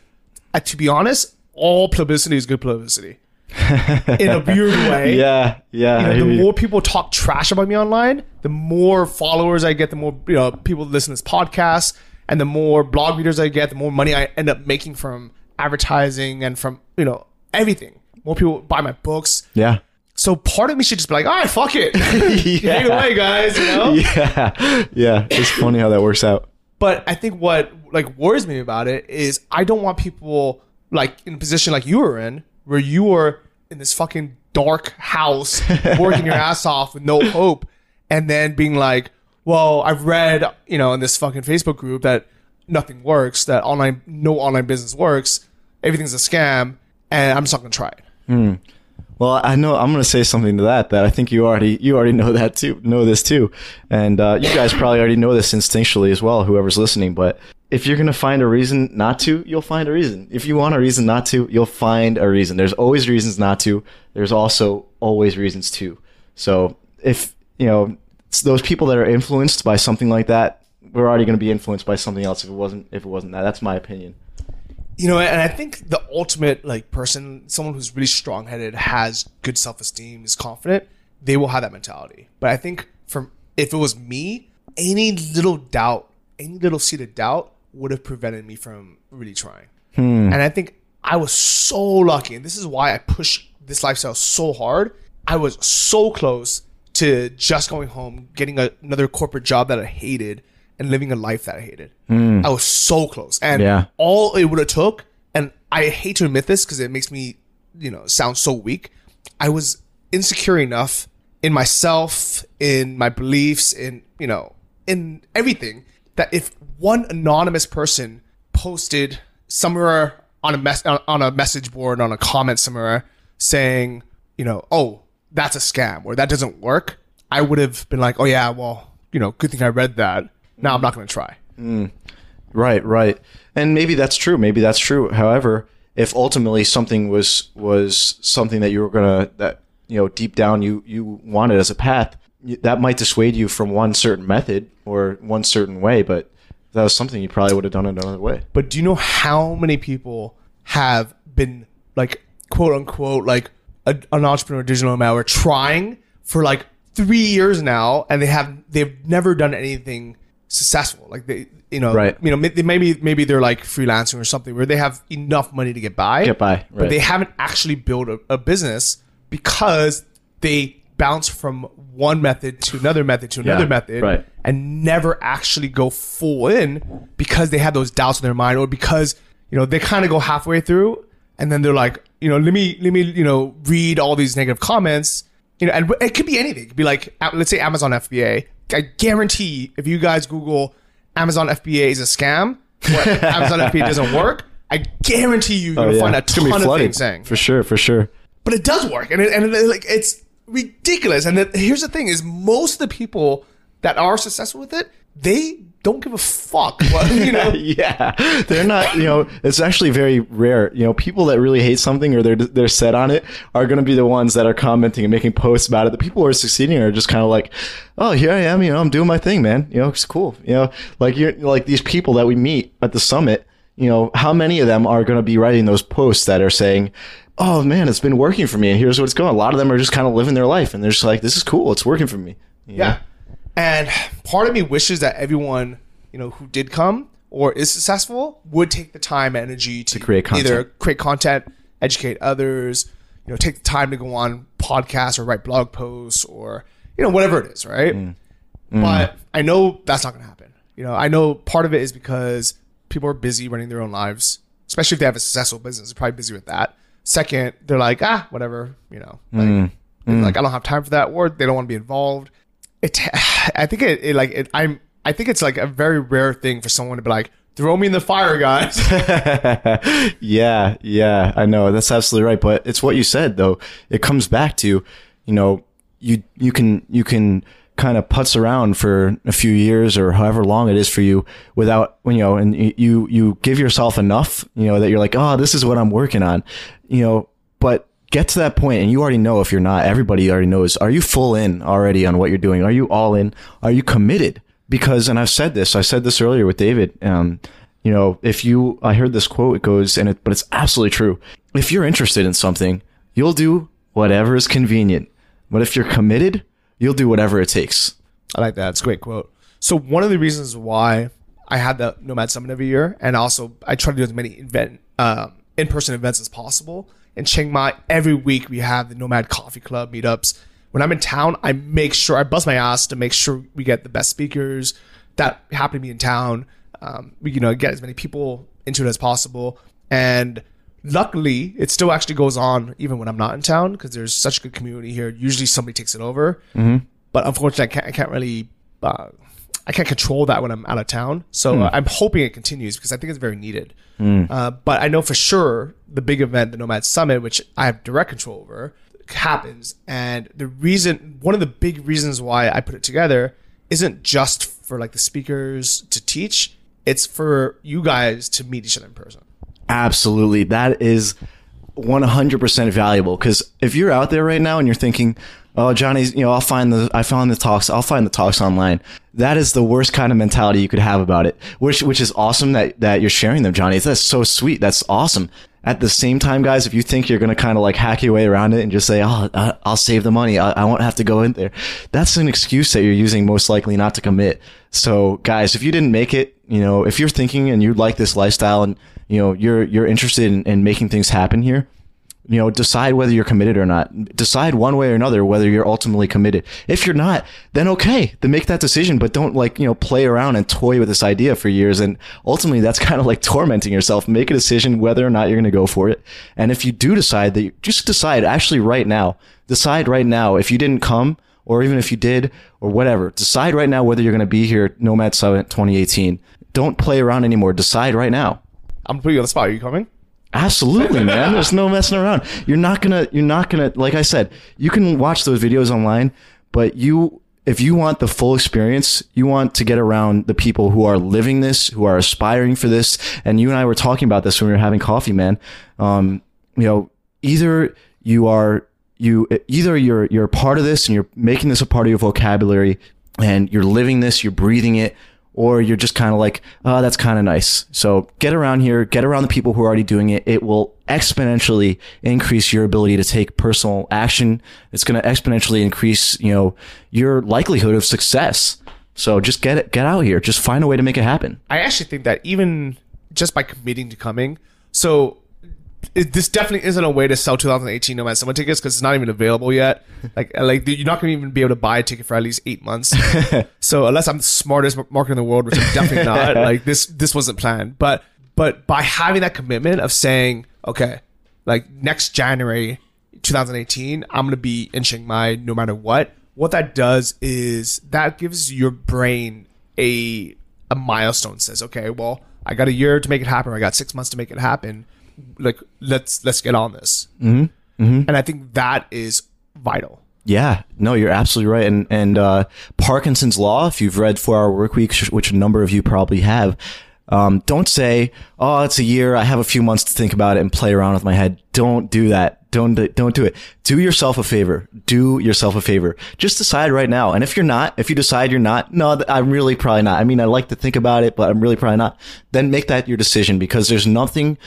uh, to be honest, all publicity is good publicity <laughs> in a weird way. Yeah, yeah. You know, the more people talk trash about me online, the more followers I get, the more you know people listen to this podcast, and the more blog readers I get, the more money I end up making from advertising and from you know everything. More people buy my books, yeah. So part of me should just be like, all right, fuck it, <laughs> <laughs> hang away, guys, you know. Yeah. Yeah. It's funny how that works out. But I think what like worries me about it is I don't want people like in a position like you were in, where you were in this fucking dark house <laughs> working your ass off with no hope, and then being like, "Well, I've read, you know, in this fucking Facebook group that nothing works, that online, no online business works, everything's a scam, and I'm just not gonna try it." Hmm. Well, I know I'm going to say something to that that I think you already you already know that too, know this too, and uh, you guys probably already know this instinctually as well. Whoever's listening, but if you're going to find a reason not to, you'll find a reason. If you want a reason not to, you'll find a reason. There's always reasons not to. There's also always reasons to. So if you know those people that are influenced by something like that, we're already going to be influenced by something else. If it wasn't if it wasn't that, that's my opinion. You know, and I think the ultimate like person, someone who's really strong headed, has good self esteem, is confident, they will have that mentality. But I think from if it was me, any little doubt, any little seed of doubt would have prevented me from really trying. Hmm. And I think I was so lucky, and this is why I push this lifestyle so hard. I was so close to just going home, getting a, another corporate job that I hated, and living a life that I hated. Hmm. I was so close, and Yeah. all it would have took, and I hate to admit this because it makes me, you know, sound so weak. I was insecure enough in myself, in my beliefs, in you know, in everything that if one anonymous person posted somewhere on a mess on a message board on a comment somewhere saying, you know, oh, that's a scam or that doesn't work, I would have been like, oh yeah, well, you know, good thing I read that. Now I'm not going to try. Mm. Right, right. And maybe that's true. Maybe that's true. However, if ultimately something was was something that you were gonna that you know deep down you you wanted as a path, that might dissuade you from one certain method or one certain way. But that was something you probably would have done it another way. But do you know how many people have been like quote unquote like a, an entrepreneur digital nomad or trying for like three years now and they have they've never done anything successful. Like they you know Right. you know they maybe maybe they're like freelancing or something where they have enough money to get by Get by, but they haven't actually built a, a business because they bounce from one method to another method to another Yeah, method right. and never actually go full in because they have those doubts in their mind or because you know they kind of go halfway through and then they're like you know let me let me you know read all these negative comments. You know and it could be anything. It could be like let's say amazon fba i guarantee if you guys google amazon fba is a scam <laughs> amazon fba doesn't work i guarantee you oh, you're gonna find a Oh, ton of flooded, things saying. For sure, for sure. but it does work and it, and it, like it's ridiculous. And it, here's the thing is most of the people that are successful with it they don't give a fuck what, <laughs> you know <laughs> yeah, they're not. You know, it's actually very rare. You know, people that really hate something or they're they're set on it are going to be the ones that are commenting and making posts about it. The people who are succeeding are just kind of like, oh, here I am. You know, I'm doing my thing, man. You know, it's cool. You know, like you're like these people that we meet at the summit. You know, how many of them are going to be writing those posts that are saying, oh man, it's been working for me, and here's what's going. A lot of them are just kind of living their life, and they're just like, this is cool, it's working for me. You know? And part of me wishes that everyone, you know, who did come or is successful would take the time and energy to, create content. either create content, educate others, you know, take the time to go on podcasts or write blog posts or, you know, whatever it is, right? Mm. But I know that's not going to happen. You know, I know part of it is because people are busy running their own lives, especially if they have a successful business. They're probably busy with that. Second, they're like, ah, whatever, you know, like, Mm. like I don't have time for that, or they don't want to be involved. It, <sighs> I think it, it like it, I'm, I think it's like a very rare thing for someone to be like, throw me in the fire, guys. <laughs> yeah, yeah, I know that's absolutely right. But it's what you said though. It comes back to, you know, you you can you can kind of putz around for a few years or however long it is for you without you know, and you you give yourself enough, you know, that you're like, oh, this is what I'm working on, you know, but. Get to that point, and you already know if you're not. Everybody already knows. Are you full in already on what you're doing? Are you all in? Are you committed? Because, and I've said this. I said this earlier with David. Um, you know, if you, I heard this quote, it goes, and it, but it's absolutely true. If you're interested in something, you'll do whatever is convenient. But if you're committed, you'll do whatever it takes. I like that. It's a great quote. So one of the reasons why I had the Nomad Summit every year, and also I try to do as many event um, in-person events as possible. In Chiang Mai, every week we have the Nomad Coffee Club meetups. When I'm in town, I make sure I bust my ass to make sure we get the best speakers that happen to be in town. Um, we you know get as many people into it as possible, and luckily it still actually goes on even when I'm not in town because there's such a good community here. Usually somebody takes it over, but unfortunately I can't, I can't really uh, I can't control that when I'm out of town. So uh, I'm hoping it continues because I think it's very needed. Uh, but I know for sure the big event, the Nomad Summit, which I have direct control over, happens. And the reason, one of the big reasons why I put it together isn't just for like the speakers to teach. It's for you guys to meet each other in person. Absolutely. That is 100% valuable because if you're out there right now and you're thinking, oh, Johnny's, you know, I'll find the, I found the talks, I'll find the talks online. That is the worst kind of mentality you could have about it, which, which is awesome that, that you're sharing them, Johnny. That's so sweet. That's awesome. At the same time, guys, if you think you're to kind of like hack your way around it and just say, oh, I'll save the money. I, I won't have to go in there. That's an excuse that you're using most likely not to commit. So guys, if you didn't make it, you know, if you're thinking and you like this lifestyle and, you know, you're, you're interested in, in making things happen here, you know, decide whether you're committed or not. Decide one way or another whether you're ultimately committed. If you're not, then okay, then make that decision, but don't like, you know, play around and toy with this idea for years. And ultimately that's <laughs> kind of like tormenting yourself. Make a decision whether or not you're going to go for it. And if you do decide that you just decide actually right now, decide right now if you didn't come or even if you did or whatever, decide right now whether you're going to be here Nomad Summit 2018. Don't play around anymore. Decide right now. I'm putting you on the spot. Are you coming? Absolutely, man. There's no messing around. You're not gonna. You're not gonna. Like I said, you can watch those videos online, but you, if you want the full experience, you want to get around the people who are living this, who are aspiring for this. And you and I were talking about this when we were having coffee, man. Um, you know, either you are you either you're you're part of this and you're making this a part of your vocabulary and you're living this, you're breathing it, or you're just kind of like, oh, that's kind of nice. So get around here, get around the people who are already doing it. It will exponentially increase your ability to take personal action. It's going to exponentially increase, you know, your likelihood of success. So just get it, get out here. Just find a way to make it happen. I actually think that even just by committing to coming, so it, this definitely isn't a way to sell 2018 Nomad Summit tickets because it's not even available yet. <laughs> Like, uh, like you're not going to even be able to buy a ticket for at least eight months. <laughs> so unless I'm the smartest marketer in the world, which I'm definitely <laughs> not, like this this wasn't planned. But but by having that commitment of saying, okay, like next January 2018, I'm going to be in Chiang Mai no matter what. What that does is that gives your brain a a milestone. Says, okay, well, I got a year to make it happen. Or I got six months to make it happen. Like, let's let's get on this. Mm-hmm. And I think that is vital. Yeah, no, you're absolutely right. And and uh, Parkinson's law, if you've read Four Hour Work Week, which a number of you probably have, Um, don't say, "Oh, it's a year. I have a few months to think about it and play around with my head." Don't do that. Don't don't do it. Do yourself a favor. Do yourself a favor. Just decide right now. And if you're not, if you decide you're not, no, I'm really probably not. I mean, I like to think about it, but I'm really probably not. Then make that your decision because there's nothing,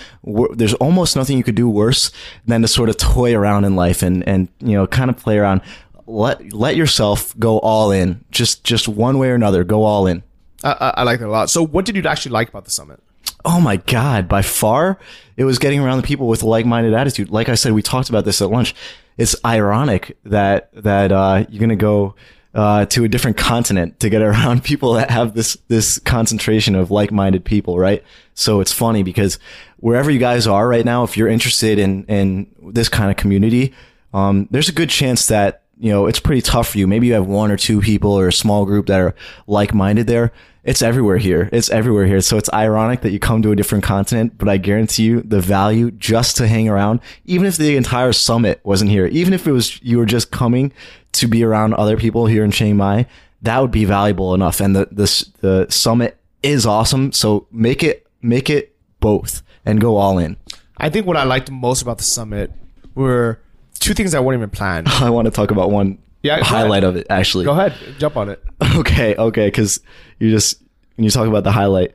there's almost nothing you could do worse than to sort of toy around in life and and you know kind of play around. Let let yourself go all in. Just just one way or another, go all in. I, I, like that a lot. So, what did you actually like about the summit? Oh my God, by far, it was getting around the people with a like-minded attitude. Like I said, we talked about this at lunch. It's ironic that, that, uh, you're going to go, uh, to a different continent to get <laughs> around people that have this, this concentration of like-minded people, right? So it's funny because wherever you guys are right now, if you're interested in, in this kind of community, um, there's a good chance that, you know, it's pretty tough for you. Maybe you have one or two people or a small group that are like-minded there it's everywhere here. It's everywhere here. So it's ironic that you come to a different continent, but I guarantee you the value just to hang around, even if the entire summit wasn't here, even if it was you were just coming to be around other people here in Chiang Mai, that would be valuable enough. And the the the summit is awesome. So make it make it both and go all in. I think what I liked most about the summit were two things I weren't even planned. <laughs> I want to talk about one Yeah, highlight ahead. of it actually. Go ahead, jump on it. <laughs> Okay, okay, because you just when you talk about the highlight,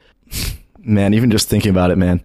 man, even just thinking about it, man,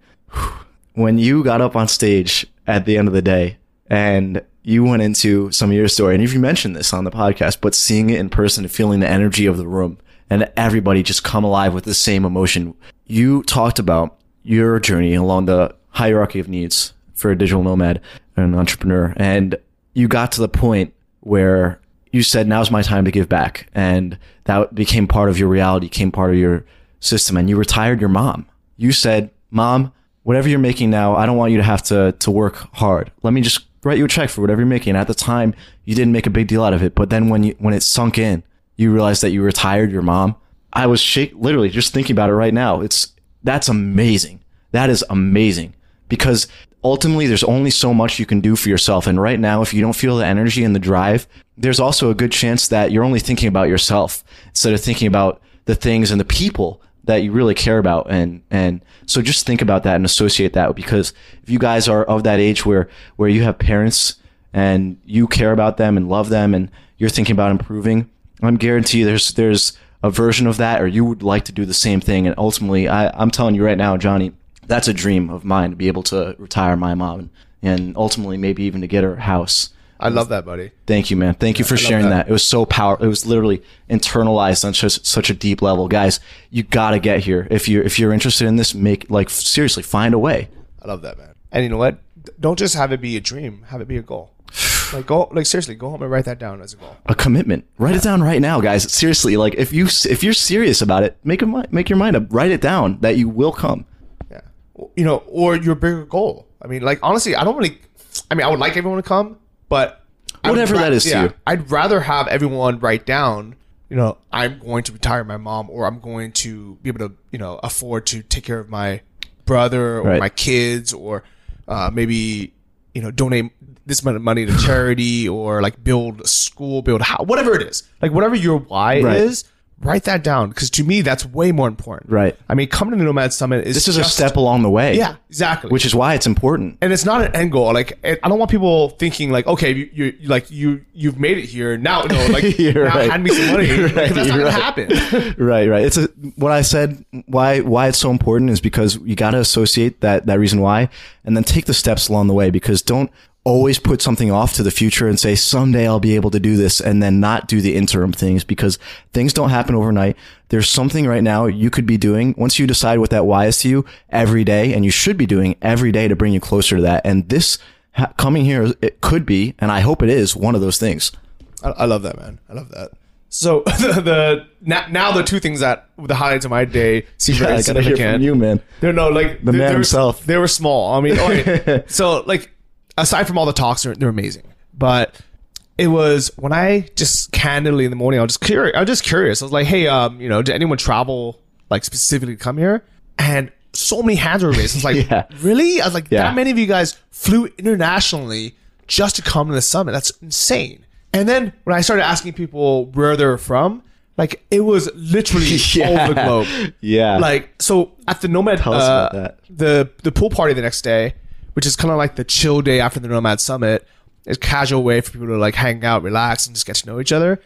when you got up on stage at the end of the day and you went into some of your story, and if you mentioned this on the podcast, but seeing it in person and feeling the energy of the room and everybody just come alive with the same emotion, you talked about your journey along the hierarchy of needs for a digital nomad and an entrepreneur, and you got to the point where you said, now's my time to give back. And that became part of your reality, became part of your system. And you retired your mom. You said, mom, whatever you're making now, I don't want you to have to, to work hard. Let me just write you a check for whatever you're making. At the time, you didn't make a big deal out of it. But then when you, when it sunk in, you realized that you retired your mom. I was shake, literally just thinking about it right now. It's, that's amazing. That is amazing because ultimately there's only so much you can do for yourself. And right now, if you don't feel the energy and the drive, there's also a good chance that you're only thinking about yourself instead of thinking about the things and the people that you really care about. And, and so just think about that and associate that because if you guys are of that age where, where you have parents and you care about them and love them and you're thinking about improving, I'm guarantee there's, there's a version of that or you would like to do the same thing. And ultimately, I, I'm telling you right now, Johnny, that's a dream of mine to be able to retire my mom and ultimately maybe even to get her house. I love that, buddy. Thank you, man. Thank you for sharing that. that. It was so powerful. It was literally internalized on such, such a deep level, guys. You got to get here if you if you're interested in this. Make like seriously find a way. I love that, man. And you know what? Don't just have it be a dream. Have it be a goal. <sighs> Like go, like seriously, go home and write that down as a goal. A commitment. Write it down right now, guys. Seriously, like if you if you're serious about it, make a make your mind up. Write it down that you will come. Yeah. You know, or your bigger goal. I mean, like honestly, I don't really. I mean, I would like everyone to come, but Whatever that is to you. I'd rather have everyone write down. You know, I'm going to retire my mom, or I'm going to be able to, you know, afford to take care of my brother or Right. my kids, or uh, maybe you know, donate this amount of money to charity, or like build a school, build a house, whatever it is. Like whatever your why Right. is, write that down because to me that's way more important. Right. I mean, coming to the Nomad Summit is This is a step along the way. Yeah, exactly. Which is why it's important. and it's not an end goal. Like I don't want people thinking like, okay, you, you like you you've made it here now. No, <laughs> like now right. hand me some money. Right, <laughs> that's not gonna right. happen. <laughs> right, right. It's a, what I said. Why why it's so important is because you got to associate that that reason why, and then take the steps along the way. Because don't always put something off to the future and say someday I'll be able to do this, and then not do the interim things because things don't happen overnight. There's something right now you could be doing once you decide what that why is to you every day, and you should be doing every day to bring you closer to that. And this ha- coming here, it could be, and I hope it is one of those things. I, I love that, man. I love that. So <laughs> the, the now, now the two things that the highlights of my day seem <laughs> very I gotta hear from you, man. They're no like the man himself. They were small. I mean, okay. <laughs> so like aside from all the talks, they're, they're amazing. But it was when I just candidly in the morning, I was just curious. I was just curious. I was like, hey, um, you know, did anyone travel like specifically to come here? And so many hands were raised. I was like, <laughs> Yeah. really? I was like, Yeah. that many of you guys flew internationally just to come to the summit. That's insane. And then when I started asking people where they're from, Like it was literally <laughs> all over the globe. Yeah. Like so at the Nomad uh, about that. the the pool party the next day, which is kind of like the chill day after the Nomad Summit, is a casual way for people to like hang out, relax, and just get to know each other.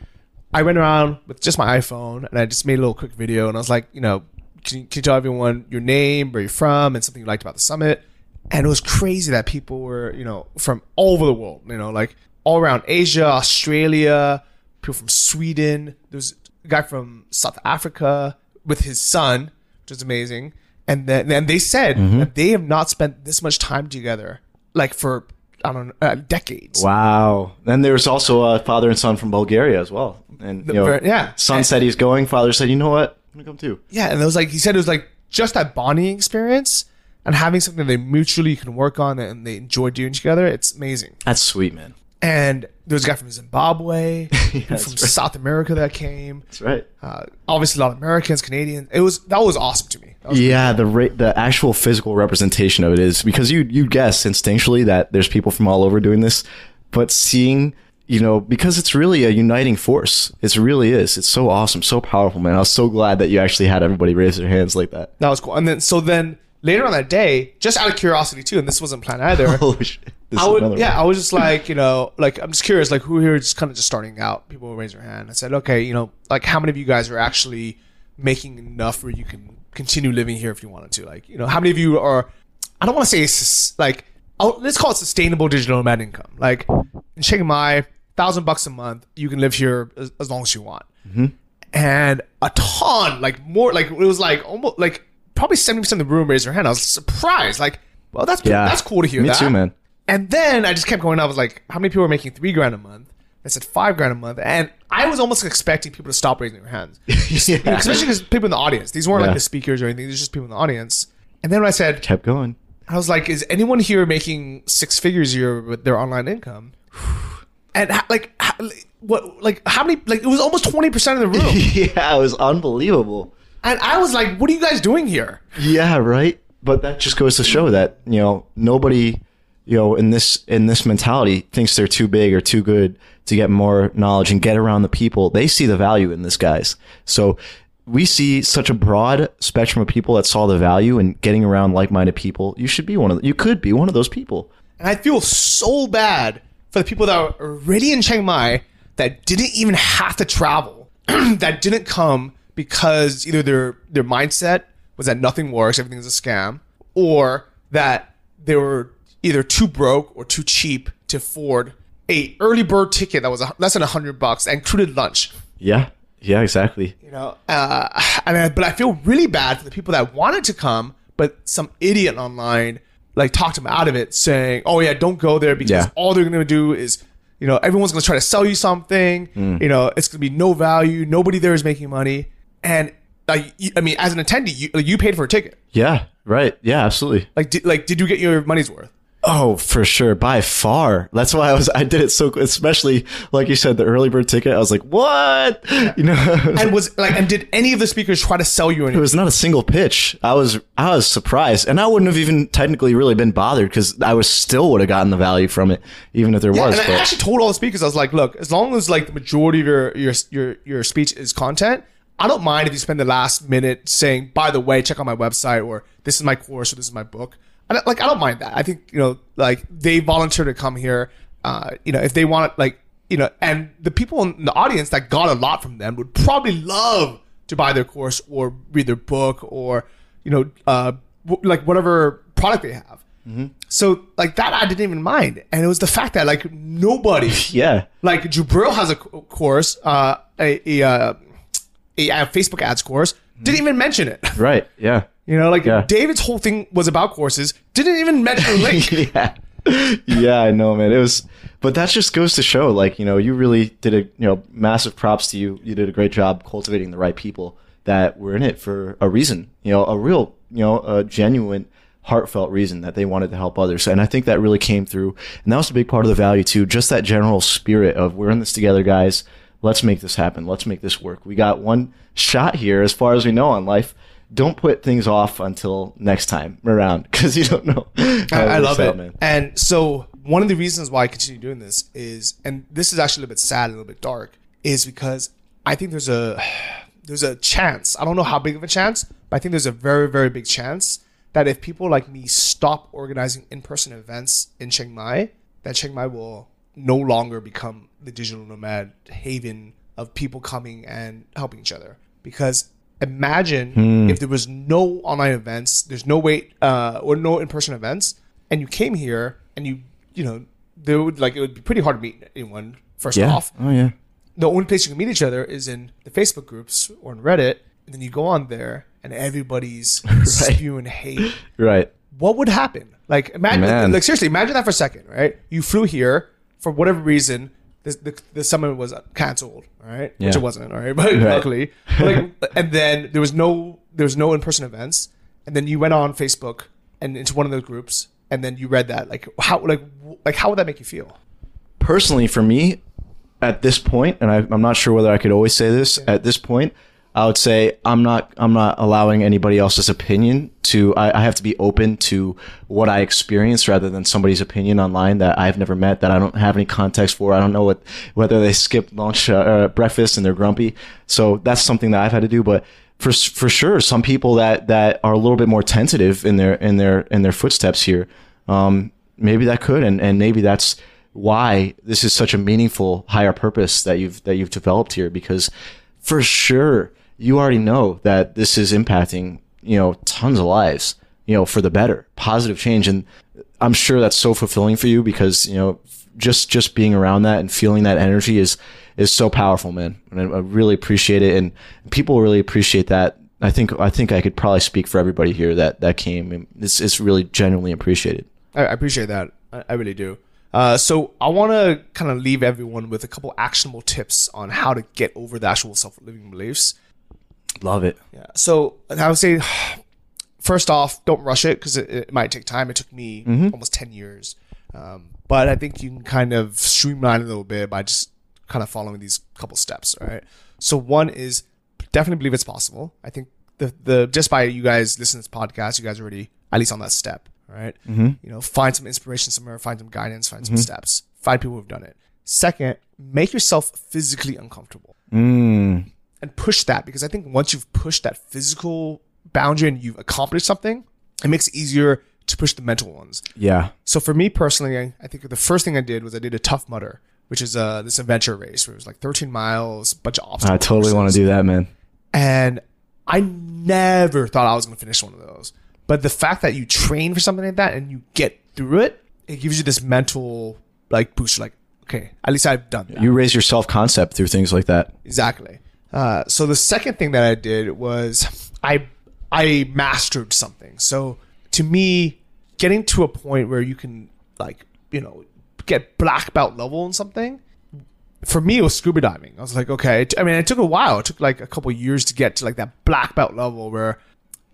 I went around with just my iPhone and I just made a little quick video and I was like, you know, can you, can you tell everyone your name, where you're from, and something you liked about the summit? And it was crazy that people were, you know, from all over the world, you know, like all around Asia, Australia, people from Sweden. There was a guy from South Africa with his son, which was amazing. And then, then they said Mm-hmm. that they have not spent this much time together, like for I don't know, uh, decades. Wow. Then there's also a father and son from Bulgaria as well. And you know, yeah. son said he's going. Father said, you know what? I'm gonna come too. Yeah, and it was like he said it was like just that bonding experience and having something they mutually can work on and they enjoy doing together. It's amazing. That's sweet, man. And there was a guy from Zimbabwe, <laughs> that's from right. South America that came. That's right. Uh, obviously, a lot of Americans, Canadians. It was that was awesome to me. Yeah, the ra- the actual physical representation of it is because you you guess instinctually that there's people from all over doing this, but seeing you know because it's really a uniting force. It really is. It's so awesome, so powerful, man. I was so glad that you actually had everybody raise their hands like that. that was cool. And then so then later on that day, just out of curiosity too, and this wasn't planned either. <laughs> I would, yeah, one. I was just like, you know, like I'm just curious, like who here is kind of just starting out? People will raise their hand. I said, okay, you know, like how many of you guys are actually making enough where you can continue living here if you wanted to? Like, you know, how many of you are? I don't want to say like, oh, let's call it sustainable digital nomad income. Like in Chiang Mai, thousand bucks a month, you can live here as, as long as you want. Mm-hmm. And a ton, like more, like it was like almost like probably seventy percent of the room raised their hand. I was surprised, like, well, that's Yeah, that's cool to hear. Me that. too, man. And then I just kept going. I was like, how many people are making three grand a month? I said five grand a month, and I was almost expecting people to stop raising their hands, <laughs> know, especially because people in the audience. These weren't Yeah. like the speakers or anything; these just people in the audience. And then when I said, Kept going. I was like, is anyone here making six figures a year with their online income? <sighs> And ha- like, ha- what, like how many? Like it was almost twenty percent of the room, <laughs> yeah, it was unbelievable. and I was like, what are you guys doing here? Yeah, right. But that just goes to show that you know nobody, you know, in this in this mentality thinks they're too big or too good to get more knowledge and get around the people. They see the value in this, guys. So we see such a broad spectrum of people that saw the value in getting around like-minded people. You should be one of. You could be one of those people. And I feel so bad for the people that are already in Chiang Mai that didn't even have to travel, <clears throat> that didn't come because either their their mindset was that nothing works, everything's a scam, or that they were either too broke or too cheap to afford a early bird ticket that was a, less than a hundred bucks that included lunch. Yeah. Yeah. Exactly. You know, uh, and I, but I feel really bad for the people that wanted to come, but some idiot online like talked them out of it, saying, "Oh yeah, don't go there because Yeah. all they're going to do is, you know, everyone's going to try to sell you something. Mm. You know, it's going to be no value. Nobody there is making money." And like, I mean, as an attendee, you like, you paid for a ticket. Yeah. Right. Yeah. Absolutely. Like, did, like, did you get your money's worth? Oh, for sure, by far. That's why I was. I did it so, especially like you said, the early bird ticket. I was like, what? You know, And <laughs> was like, and did any of the speakers try to sell you anything? it was not a single pitch. I was, I was surprised, and I wouldn't have even technically really been bothered because I was still would have gotten the value from it, even if there Yeah, was. and I actually told all the speakers, I was like, look, as long as like the majority of your your your your speech is content, I don't mind if you spend the last minute saying, by the way, check out my website or this is my course or this is my book. I don't, like I don't mind that. I think you know, like they volunteer to come here. Uh, you know, if they want, like you know, and the people in the audience that got a lot from them would probably love to buy their course or read their book or you know, uh, w- like whatever product they have. So like that, I didn't even mind, and it was the fact that like nobody, <laughs> yeah, like Jubril has a course, uh, a a, uh, a, a Facebook ads course, didn't even mention it. <laughs> right, yeah, You know, like Yeah. David's whole thing was about courses, didn't even mention link. <laughs> yeah, yeah. I know, man. It was, but that just goes to show, like you know, you really did a you know massive props to you. You did a great job cultivating the right people that were in it for a reason. You know, a real, you know, a genuine, heartfelt reason that they wanted to help others. And I think that really came through. And that was a big part of the value too. Just that general spirit of we're in this together, guys. Let's make this happen. Let's make this work. We got one shot here, as far as we know on life. Don't put things off until next time around <laughs> because you don't know. I, I love out, it. And so one of the reasons why I continue doing this is, and this is actually a little bit sad, a little bit dark, is because I think there's a <sighs> there's a chance. I don't know how big of a chance, but I think there's a very very big chance that if people like me stop organizing in-person events in Chiang Mai, that Chiang Mai will no longer become the digital nomad haven of people coming and helping each other. Because imagine if there was no online events, there's no wait uh, or no in-person events, and you came here and you you know there would like it would be pretty hard to meet anyone first Yeah. off Oh yeah. the only place you can meet each other is in the Facebook groups or in Reddit. And then you go on there and everybody's <laughs> spewing hate. Right. What would happen? Like imagine, Man. like seriously, imagine that for a second, right? You flew here for whatever reason. The, the, the summit was canceled, all right? Which Yeah. it wasn't, all right? <laughs> But luckily, <laughs> But, like, and then there was no there was no in person events. And then you went on Facebook and into one of those groups, and then you read that. Like how like like how would that make you feel? personally for me at this point and I, i'm not sure whether i could always say this at this point i would say i'm not i'm not allowing anybody else's opinion to I, I have to be open to what i experience rather than somebody's opinion online that i've never met that i don't have any context for. I don't know what whether they skipped lunch uh, uh, breakfast and they're grumpy. So that's something that i've had to do. But for for sure some people that that are a little bit more tentative in their in their in their footsteps here um maybe that could. And and maybe that's why this is such a meaningful higher purpose that you've that you've developed here. Because for sure you already know that this is impacting you know tons of lives you know for the better positive change and i'm sure that's so fulfilling for you because you know just just being around that and feeling that energy is is so powerful man and i really appreciate it and people really appreciate that i think i think i could probably speak for everybody here that that came it's, it's really genuinely appreciated I, appreciate that. I, I really do. Uh, so I want to kind of leave everyone with a couple actionable tips on how to get over the actual self-limiting beliefs. Love it Yeah. So I would say, <sighs> first off, don't rush it because it, it might take time. It took me almost ten years, um, but I think you can kind of streamline it a little bit by just kind of following these couple steps. All right. So one is definitely believe it's possible. I think the the just by you guys listening to this podcast, you guys are already at least on that step. All right? You know, find some inspiration somewhere, find some guidance, find some steps, find people who've done it. Second, make yourself physically uncomfortable mm, and push that because I think once you've pushed that physical boundary and you've accomplished something, it makes it easier to push the mental ones. yeah So for me personally, I, I think the first thing I did was I did a tough mudder, which is uh, this adventure race where it was like 13 miles, a bunch of obstacles. I totally want to do that, man. And I never thought I was going to finish one of those. But the fact that you train for something like that and you get through it, it gives you this mental like boost. Like, okay, at least I've done that. You raise your self concept through things like that. Exactly. Uh, so the second thing that I did was I I mastered something. So to me, getting to a point where you can like you know get black belt level in something. For me, it was scuba diving. I was like, okay. I mean, it took a while. It took like a couple years to get to like that black belt level where,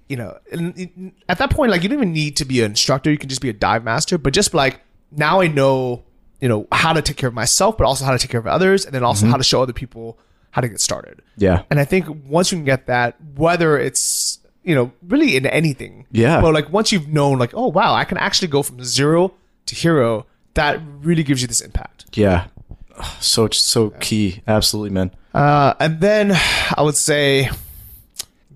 you know, and at that point, like you don't even need to be an instructor. You can just be a dive master. But just like now, I know, you know, how to take care of myself, but also how to take care of others, and then also how to show other people how to get started. Yeah. And I think once you can get that, whether it's you know really in anything, Yeah. but like once you've known, like oh wow, I can actually go from zero to hero. That really gives you this impact. Yeah. So so key. Absolutely, man. Uh, and then I would say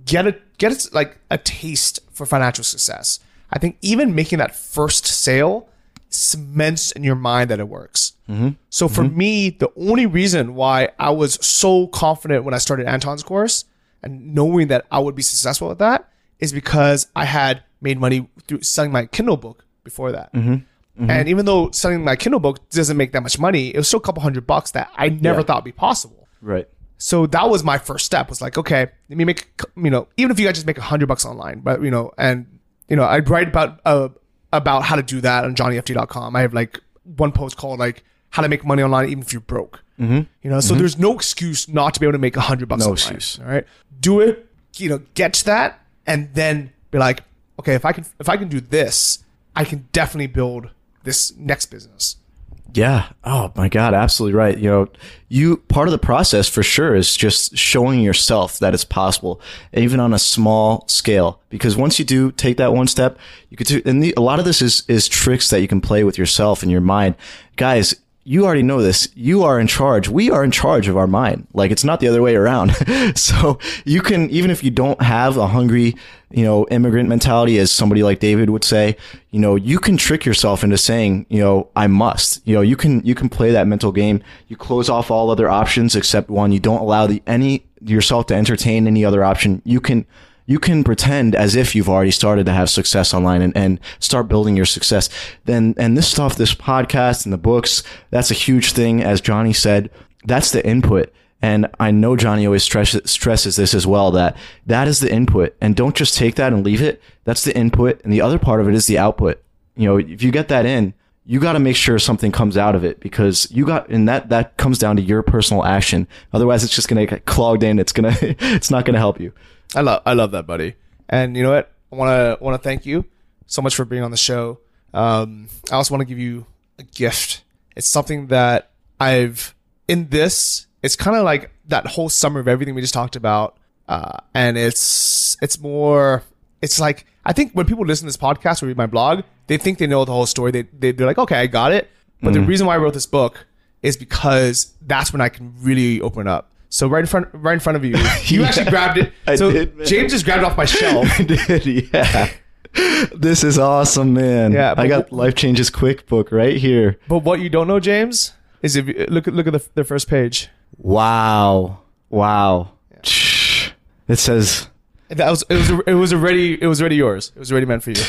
get a get like a taste for financial success. I think even making that first sale cements in your mind that it works. Mm-hmm. So for mm-hmm. me, the only reason why I was so confident when I started Anton's course and knowing that I would be successful at that is because I had made money through selling my Kindle book before that. Mm-hmm. And even though selling my Kindle book doesn't make that much money, it was still a couple hundred bucks that I never Yeah. thought would be possible. Right. So that was my first step. Was like, okay, let me make you know, even if you guys just make a hundred bucks online, but you know, and you know, I write about uh, about how to do that on johnnyfd.com. I have like one post called like how to make money online even if you're broke. Mm-hmm. You know, so there's no excuse not to be able to make a hundred bucks No excuse. All right, do it. You know, get to that, and then be like, okay, if I can if I can do this, I can definitely build this next business. Yeah. Oh my God. Absolutely right. You know, you part of the process for sure is just showing yourself that it's possible, even on a small scale. Because once you do take that one step, you could do, and the, a lot of this is is tricks that you can play with yourself and your mind, guys. You already know this. You are in charge. We are in charge of our mind. Like it's not the other way around. <laughs> so you can, even if you don't have a hungry, you know, immigrant mentality, as somebody like David would say, you know, you can trick yourself into saying, you know, I must, you know, you can, you can play that mental game. You close off all other options except one. You don't allow the, any, yourself to entertain any other option. You can, you can pretend as if you've already started to have success online and, and start building your success. Then, and this stuff, this podcast and the books, that's a huge thing. As Johnny said, that's the input. And I know Johnny always stress, stresses this as well, that that is the input and don't just take that and leave it. That's the input. And the other part of it is the output. You know, if you get that in, you got to make sure something comes out of it because you got, and that, that comes down to your personal action. Otherwise, it's just going to get clogged in. It's going <laughs> to, it's not going to help you. I love I love that, buddy. And you know what? I want to want to thank you so much for being on the show. Um, I also want to give you a gift. It's something that I've in this. It's kind of like that whole summer of everything we just talked about, uh, and it's it's more. It's like I think when people listen to this podcast or read my blog, they think they know the whole story. They, they they're like, okay, I got it. But the reason why I wrote this book is because that's when I can really open up. So right in front, right in front of you, <laughs> you Yeah, actually grabbed it. I so did. James just grabbed it off my <laughs> shelf. I did, yeah. This is awesome, man. Yeah, I got Life Changes Quick book right here. But what you don't know, James, is if you, look at look at the, the first page. Wow. Wow. It says, That was it was it was already it was already yours. It was already meant for you.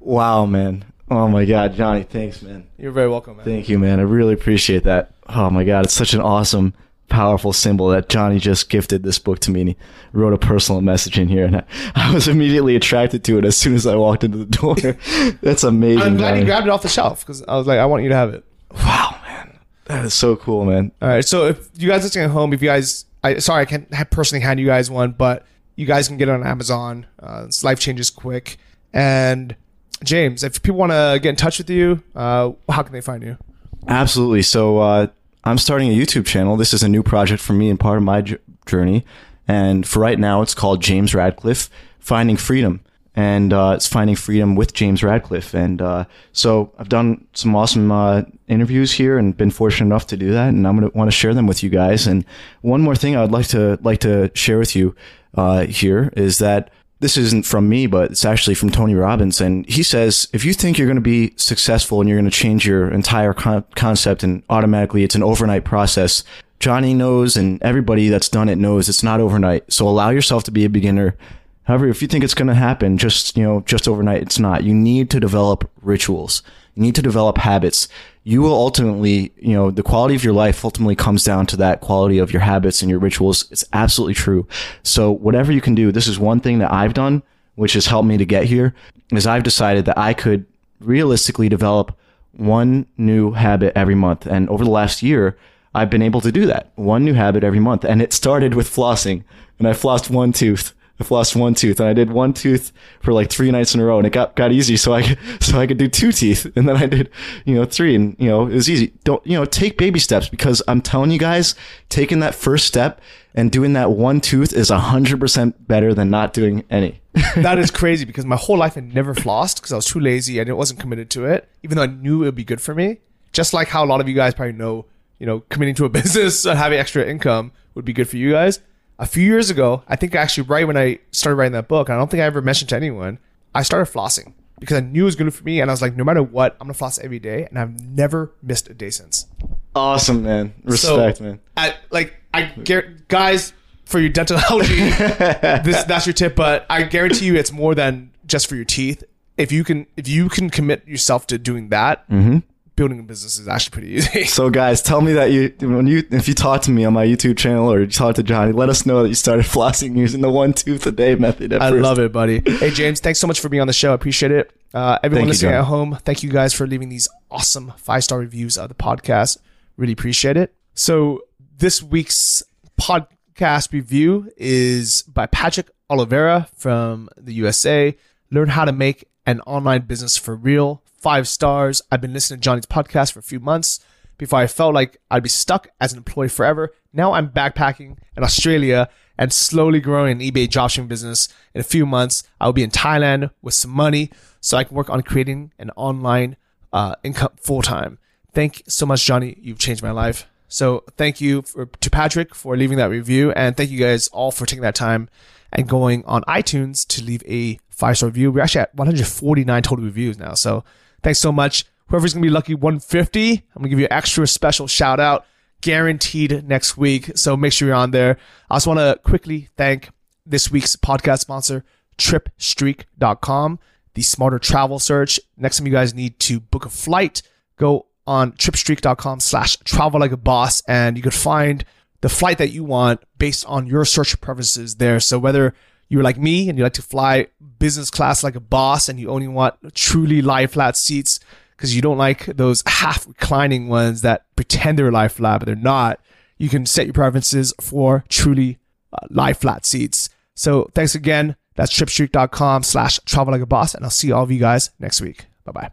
wow, man. Oh my God, Johnny, thanks, man. You're very welcome, man. Thank you, man. I really appreciate that. Oh my God, it's such an awesome, powerful symbol that Johnny just gifted this book to me. And he wrote a personal message in here, and I, <laughs> I was immediately attracted to it as soon as I walked into the door. <laughs> That's amazing. I'm glad Johnny. you grabbed it off the shelf because I was like, I want you to have it. Wow, man, that is so cool, man. All right. So if you guys listening at home, if you guys, I sorry, I can't personally hand you guys one, but you guys can get it on Amazon. Uh, it's life changes quick. And James, if people want to get in touch with you, uh, how can they find you? Absolutely. So uh, I'm starting a YouTube channel. This is a new project for me and part of my journey. And for right now, it's called James Radcliffe Finding Freedom. And uh, it's Finding Freedom with James Radcliffe. And uh, so I've done some awesome uh, interviews here and been fortunate enough to do that. And I'm going to want to share them with you guys. And one more thing I would like to like to share with you uh, here is that this isn't from me, but it's actually from Tony Robbins. And he says, if you think you're going to be successful and you're going to change your entire con- concept and automatically it's an overnight process, Johnny knows and everybody that's done it knows it's not overnight. So allow yourself to be a beginner. However, if you think it's going to happen just, you know, just overnight, it's not. You need to develop rituals. You need to develop habits. You will ultimately, you know, the quality of your life ultimately comes down to that quality of your habits and your rituals. It's absolutely true. So whatever you can do, this is one thing that I've done, which has helped me to get here, is I've decided that I could realistically develop one new habit every month. And over the last year, I've been able to do that. One new habit every month. And it started with flossing. And I flossed one tooth. I flossed one tooth and I did one tooth for like three nights in a row and it got, got easy. So I <laughs> so I could do two teeth and then I did, you know, three and, you know, it was easy. Don't, you know, take baby steps because I'm telling you guys, taking that first step and doing that one tooth is hundred percent better than not doing any. <laughs> that is crazy because my whole life I never flossed because I was too lazy and it wasn't committed to it, even though I knew it would be good for me. Just like how a lot of you guys probably know, you know, committing to a <laughs> business and having extra income would be good for you guys. A few years ago, I think actually right when I started writing that book, I don't think I ever mentioned to anyone, I started flossing because I knew it was good for me, and I was like, no matter what, I'm gonna floss every day, and I've never missed a day since. awesome, man. Respect, man. I, like I gar- guys for your dental <laughs> allergy, <laughs> this that's your tip. But I guarantee you, it's more than just for your teeth. If you can, if you can commit yourself to doing that, mm-hmm. Building a business is actually pretty easy. <laughs> So guys, tell me that you when you if you talk to me on my YouTube channel or you talk to Johnny, let us know that you started <laughs> flossing using the one tooth a day method. At I first. love it, buddy. <laughs> Hey, James, thanks so much for being on the show. I appreciate it. Uh, everyone Thank listening John. at home, thank you guys for leaving these awesome five star reviews of the podcast. Really appreciate it. So, this week's podcast review is by Patrick Oliveira from the USA. Learn how to make an online business for real. Five stars. I've been listening to Johnny's podcast for a few months before I felt like I'd be stuck as an employee forever. Now I'm backpacking in Australia and slowly growing an eBay dropshipping business. In a few months, I'll be in Thailand with some money so I can work on creating an online uh, income full time. Thank you so much, Johnny. You've changed my life. So thank you for, to Patrick for leaving that review. And thank you guys all for taking that time and going on iTunes to leave a five star review. We're actually at 149 total reviews now. So thanks so much. Whoever's going to be lucky 150, I'm going to give you an extra special shout out guaranteed next week. So make sure you're on there. I also want to quickly thank this week's podcast sponsor, tripstreak.com, the smarter travel search. Next time you guys need to book a flight, go on tripstreak.com slash travel like a boss and you could find the flight that you want based on your search preferences there. So whether you're like me and you like to fly business class like a boss and you only want truly lie flat seats because you don't like those half reclining ones that pretend they're lie flat, but they're not, you can set your preferences for truly uh, lie flat seats. So thanks again. That's tripstreak.com slash travel like a boss. And I'll see all of you guys next week. Bye bye.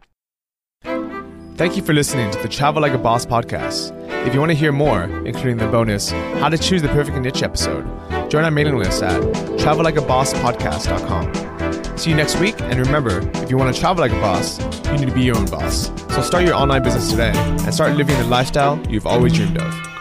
Thank you for listening to the Travel Like a Boss podcast. If you want to hear more, including the bonus How to Choose the Perfect Niche episode, join our mailing list at travellikeabosspodcast.com. See you next week, and remember, if you want to travel like a boss, you need to be your own boss. So start your online business today and start living the lifestyle you've always dreamed of.